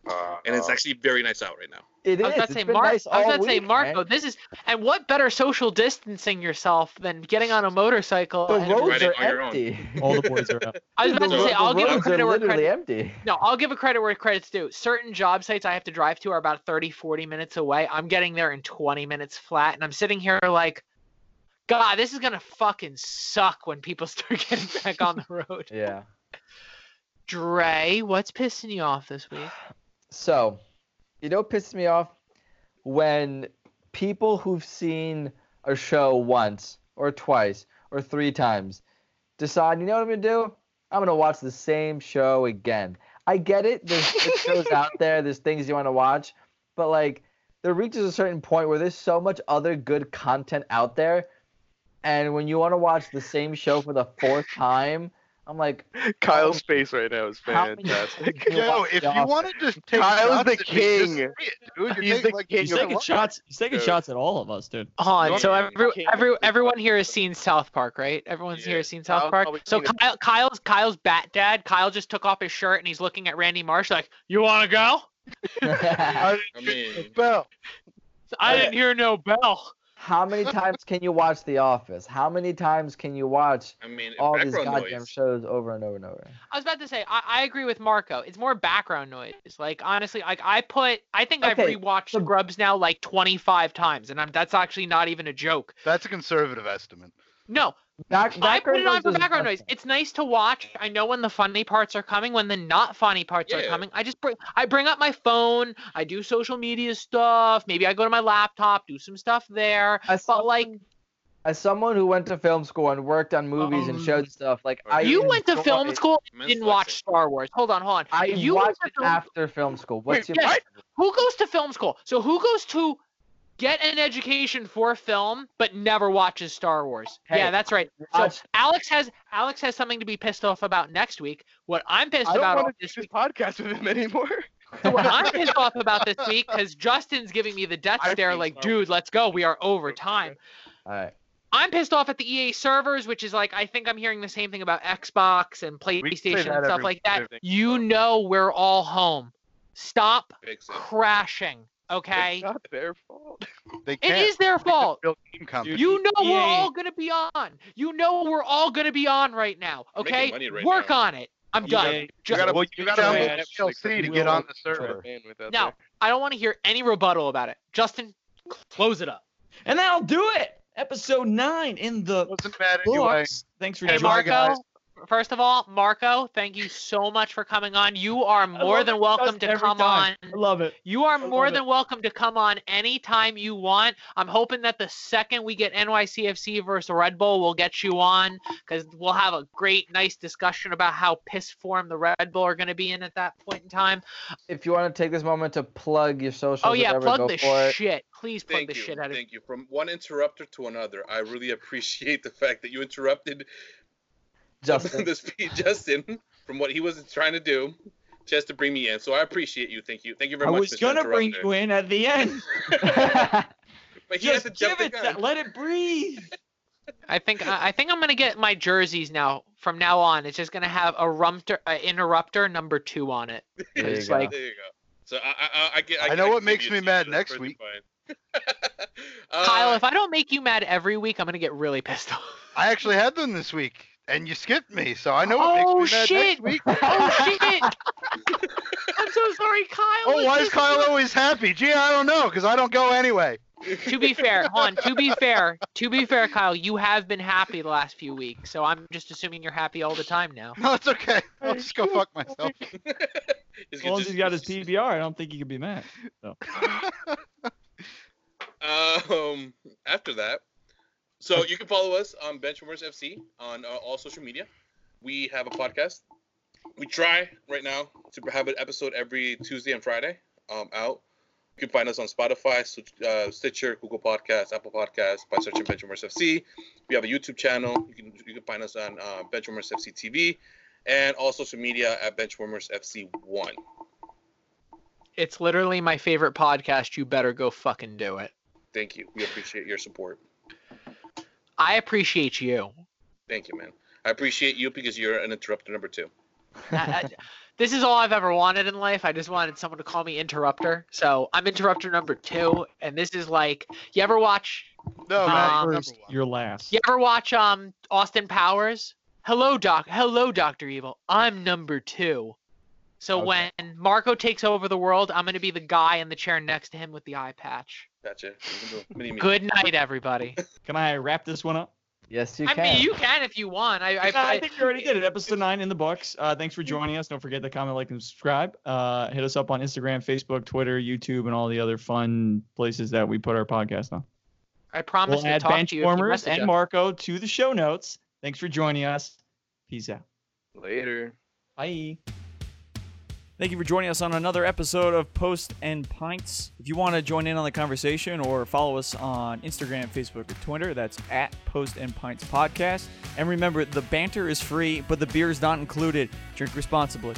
[SPEAKER 7] Uh,
[SPEAKER 6] And it's
[SPEAKER 7] uh,
[SPEAKER 6] actually very nice out right now.
[SPEAKER 2] It
[SPEAKER 5] I was
[SPEAKER 2] is.
[SPEAKER 5] about to
[SPEAKER 2] It's
[SPEAKER 5] say,
[SPEAKER 2] been
[SPEAKER 5] Mar-
[SPEAKER 2] nice
[SPEAKER 5] I was
[SPEAKER 2] all
[SPEAKER 5] about to say,
[SPEAKER 2] week,
[SPEAKER 5] Marco,
[SPEAKER 2] man.
[SPEAKER 5] this is, and what better social distancing yourself than getting on a motorcycle?
[SPEAKER 2] The
[SPEAKER 5] and-
[SPEAKER 2] roads are
[SPEAKER 6] on your own.
[SPEAKER 2] empty.
[SPEAKER 1] All the boys are out.
[SPEAKER 5] I was about
[SPEAKER 2] the
[SPEAKER 5] to say, I'll give a
[SPEAKER 2] roads
[SPEAKER 5] credit
[SPEAKER 2] are
[SPEAKER 5] where
[SPEAKER 2] literally
[SPEAKER 5] credit.
[SPEAKER 2] empty.
[SPEAKER 5] No, I'll give a credit where credit's due. Certain job sites I have to drive to are about 30, 40 minutes away. I'm getting there in 20 minutes flat, and I'm sitting here like, God, this is gonna fucking suck when people start getting back on the road.
[SPEAKER 2] Yeah.
[SPEAKER 5] Dre, what's pissing you off this week?
[SPEAKER 2] So, you know what pisses me off? When people who've seen a show once or twice or three times decide, you know what I'm gonna do? I'm gonna watch the same show again. I get it. There's, there's shows out there. There's things you want to watch, but like, there reaches a certain point where there's so much other good content out there, and when you want to watch the same show for the fourth time, I'm like,
[SPEAKER 7] Kyle's face right now is fantastic.
[SPEAKER 2] times
[SPEAKER 3] Yo, if you
[SPEAKER 2] Office?
[SPEAKER 3] want to just take
[SPEAKER 7] Kyle's
[SPEAKER 3] shots
[SPEAKER 7] the
[SPEAKER 3] at just
[SPEAKER 7] king.
[SPEAKER 3] dude. You're
[SPEAKER 7] He's
[SPEAKER 3] taking,
[SPEAKER 7] the
[SPEAKER 3] like,
[SPEAKER 7] king
[SPEAKER 1] He's taking shots. He's taking
[SPEAKER 7] Dude.
[SPEAKER 1] shots at all of us, dude.
[SPEAKER 5] Hold on. So every, every, everyone here has seen South Park, right? Everyone's here
[SPEAKER 6] Yeah.
[SPEAKER 5] has seen South
[SPEAKER 7] Kyle's
[SPEAKER 5] Park. So. Kyle, Kyle's Kyle's bat dad. Kyle just took off his shirt and he's looking at Randy Marsh like, "You want to go?"
[SPEAKER 6] I mean,
[SPEAKER 3] Bell.
[SPEAKER 5] I didn't hear no bell.
[SPEAKER 2] How many times can you watch The Office? How many times can you watch
[SPEAKER 6] I mean,
[SPEAKER 2] all these goddamn
[SPEAKER 6] noise.
[SPEAKER 2] shows over and over and over?
[SPEAKER 5] I was about to say, I, I agree with Marco. It's more background noise. Like honestly, like I put, I think I've rewatched
[SPEAKER 2] so-
[SPEAKER 5] Scrubs now like 25 times, and I'm that's actually not even a joke.
[SPEAKER 3] That's a conservative estimate.
[SPEAKER 5] No,
[SPEAKER 2] Back,
[SPEAKER 5] I put it on for background noise. It's nice to watch. I know when the funny parts are coming, when the not funny parts are coming. I just bring, I bring up my phone. I do social media stuff. Maybe I go to my laptop, do some stuff there.
[SPEAKER 2] As
[SPEAKER 5] But like,
[SPEAKER 2] as someone who went to film school and worked on movies and um, showed stuff, like I
[SPEAKER 5] you went to
[SPEAKER 2] enjoy-
[SPEAKER 5] film school,
[SPEAKER 6] Men's
[SPEAKER 5] didn't watch. Star Wars. Hold on, hold on.
[SPEAKER 2] I
[SPEAKER 5] you went
[SPEAKER 2] watched
[SPEAKER 5] to
[SPEAKER 2] it
[SPEAKER 5] film
[SPEAKER 2] after film school. What's
[SPEAKER 5] Wait,
[SPEAKER 2] your
[SPEAKER 5] yes. Who goes to film school? So who goes to get an education for film but never watches Star Wars?
[SPEAKER 2] Hey,
[SPEAKER 5] yeah, that's right. So
[SPEAKER 2] watch-
[SPEAKER 5] Alex has Alex has something to be pissed off about next week. What I'm pissed
[SPEAKER 7] I don't
[SPEAKER 5] about
[SPEAKER 7] want
[SPEAKER 5] off
[SPEAKER 7] to do
[SPEAKER 5] this
[SPEAKER 7] this
[SPEAKER 5] week.
[SPEAKER 7] podcast with him anymore.
[SPEAKER 5] So what I'm pissed off about this week because Justin's giving me the death
[SPEAKER 6] I've
[SPEAKER 5] stare, like,
[SPEAKER 6] Star
[SPEAKER 5] dude, let's go. We are over time.
[SPEAKER 2] All right.
[SPEAKER 5] I'm pissed off at the EA servers, which is like I think I'm hearing the same thing about Xbox and PlayStation and stuff like that.
[SPEAKER 7] everything.
[SPEAKER 5] You know we're all home. Stop crashing, okay?
[SPEAKER 7] It's not their fault.
[SPEAKER 3] They
[SPEAKER 5] It
[SPEAKER 3] can't.
[SPEAKER 5] is their fault.
[SPEAKER 3] Real game company.
[SPEAKER 5] You know we're
[SPEAKER 1] EA
[SPEAKER 5] all gonna be on. You know we're all gonna be on right now.
[SPEAKER 6] Making
[SPEAKER 5] Okay,
[SPEAKER 6] money right
[SPEAKER 5] work
[SPEAKER 6] now.
[SPEAKER 5] on it. I'm
[SPEAKER 1] EA
[SPEAKER 5] done.
[SPEAKER 1] You
[SPEAKER 5] Just,
[SPEAKER 3] gotta- well, you gotta
[SPEAKER 1] download
[SPEAKER 3] download DLC to get on the server.
[SPEAKER 5] No. I don't want to hear any rebuttal about it. Justin, close it up.
[SPEAKER 1] And that'll do it. Episode nine in the
[SPEAKER 3] Wasn't bad anyway.
[SPEAKER 1] books. Thanks for
[SPEAKER 5] Hey,
[SPEAKER 1] joining.
[SPEAKER 5] Marco.
[SPEAKER 3] Guys.
[SPEAKER 5] First of all, Marco, thank you so much for coming on. You are more than welcome to come
[SPEAKER 1] time.
[SPEAKER 5] on.
[SPEAKER 1] I love it.
[SPEAKER 5] You are
[SPEAKER 1] I
[SPEAKER 5] more than
[SPEAKER 1] it.
[SPEAKER 5] welcome to come on anytime you want. I'm hoping that the second we get NYCFC versus Red Bull, we'll get you on because we'll have a great, nice discussion about how piss form the Red Bull are going to be in at that point in time.
[SPEAKER 2] If you want to take this moment to plug your social,
[SPEAKER 5] Oh yeah,
[SPEAKER 2] whatever,
[SPEAKER 5] plug
[SPEAKER 2] go
[SPEAKER 5] the
[SPEAKER 2] for it.
[SPEAKER 5] shit. Please plug
[SPEAKER 6] Thank
[SPEAKER 5] the
[SPEAKER 6] you.
[SPEAKER 5] shit out of
[SPEAKER 6] Thank you. From one interrupter to another, I really appreciate the fact that you interrupted
[SPEAKER 2] Justin.
[SPEAKER 6] the speed, Justin, from what he was trying to do, just to bring me in. So I appreciate you. Thank you. Thank you very
[SPEAKER 1] I
[SPEAKER 6] much.
[SPEAKER 1] was
[SPEAKER 6] Mr.
[SPEAKER 1] gonna bring you in at the end.
[SPEAKER 6] But he has
[SPEAKER 1] Just
[SPEAKER 6] to
[SPEAKER 1] give
[SPEAKER 6] jump the
[SPEAKER 1] it.
[SPEAKER 6] gun.
[SPEAKER 1] That, let it breathe.
[SPEAKER 5] I think I I think I'm gonna get my jerseys now. From now on, it's just gonna have a rumter, uh, interrupter number two on it.
[SPEAKER 2] There you
[SPEAKER 5] It's
[SPEAKER 2] go.
[SPEAKER 5] like-
[SPEAKER 6] There you go. So I I, I, I get.
[SPEAKER 3] I
[SPEAKER 6] I,
[SPEAKER 3] know
[SPEAKER 6] I
[SPEAKER 3] what makes me mad next week.
[SPEAKER 6] uh,
[SPEAKER 5] Kyle, if I don't make you mad every week, I'm gonna get really pissed off.
[SPEAKER 3] I actually had them this week, and you skipped me, so I know
[SPEAKER 5] Oh,
[SPEAKER 3] what makes me mad
[SPEAKER 5] shit.
[SPEAKER 3] next week.
[SPEAKER 5] Oh shit! I'm so sorry, Kyle.
[SPEAKER 3] Oh, why is
[SPEAKER 5] just-
[SPEAKER 3] Kyle always happy? Gee, I don't know, because I don't go anyway.
[SPEAKER 5] To be fair, hold on. To be fair, to be fair, Kyle, you have been happy the last few weeks, so I'm just assuming you're happy all the time now.
[SPEAKER 3] No, it's okay. I'll just go fuck myself.
[SPEAKER 1] As long as he's got his PBR, I don't think he could be mad.
[SPEAKER 6] Um, after that, so you can follow us on Benchwarmers FC on uh, all social media. We have a podcast. We try right now to have an episode every Tuesday and Friday um, out. You can find us on Spotify, uh, Stitcher, Google Podcasts, Apple Podcasts by searching Benchwarmers FC. We have a YouTube channel. You can you can find us on uh, Benchwarmers FC TV and all social media at Benchwarmers FC One.
[SPEAKER 5] It's literally my favorite podcast. You better go fucking do it.
[SPEAKER 6] Thank you. We appreciate your support.
[SPEAKER 5] I appreciate you.
[SPEAKER 6] Thank you, man. I appreciate you because you're an interrupter number two.
[SPEAKER 5] I- I- this is all I've ever wanted in life. I just wanted someone to call me interrupter. So I'm interrupter number two, and this is like, you ever watch?
[SPEAKER 3] No,
[SPEAKER 5] Um,
[SPEAKER 3] man,
[SPEAKER 1] First,
[SPEAKER 3] one.
[SPEAKER 1] you're last.
[SPEAKER 5] You ever watch um Austin Powers? Hello, Doc. Hello, Doctor Evil. I'm number two. So
[SPEAKER 3] Okay.
[SPEAKER 5] when Marco takes over the world, I'm gonna be the guy in the chair next to him with the eye patch.
[SPEAKER 6] Gotcha. You can do mini me.
[SPEAKER 5] Good night, everybody.
[SPEAKER 1] Can I wrap this one up?
[SPEAKER 2] Yes, you
[SPEAKER 5] I
[SPEAKER 2] can.
[SPEAKER 5] mean, you can if you want. I, I,
[SPEAKER 1] I,
[SPEAKER 5] I,
[SPEAKER 1] think you already did it. Episode nine in the books. Uh, thanks for joining us. Don't forget to comment, like, and subscribe. Uh, hit us up on Instagram, Facebook, Twitter, YouTube, and all the other fun places that we put our podcast on.
[SPEAKER 5] I promise
[SPEAKER 1] We'll
[SPEAKER 5] to
[SPEAKER 1] add
[SPEAKER 5] talk to you if you
[SPEAKER 1] Benchwarmers
[SPEAKER 5] message
[SPEAKER 1] and. Marco to the show notes. Thanks for joining us. Peace out.
[SPEAKER 7] Later.
[SPEAKER 1] Bye. Thank you for joining us on another episode of Post and Pints. If you want to join in on the conversation or follow us on Instagram, Facebook, or Twitter, that's at Post and Pints Podcast. And remember, the banter is free, but the beer is not included. Drink responsibly.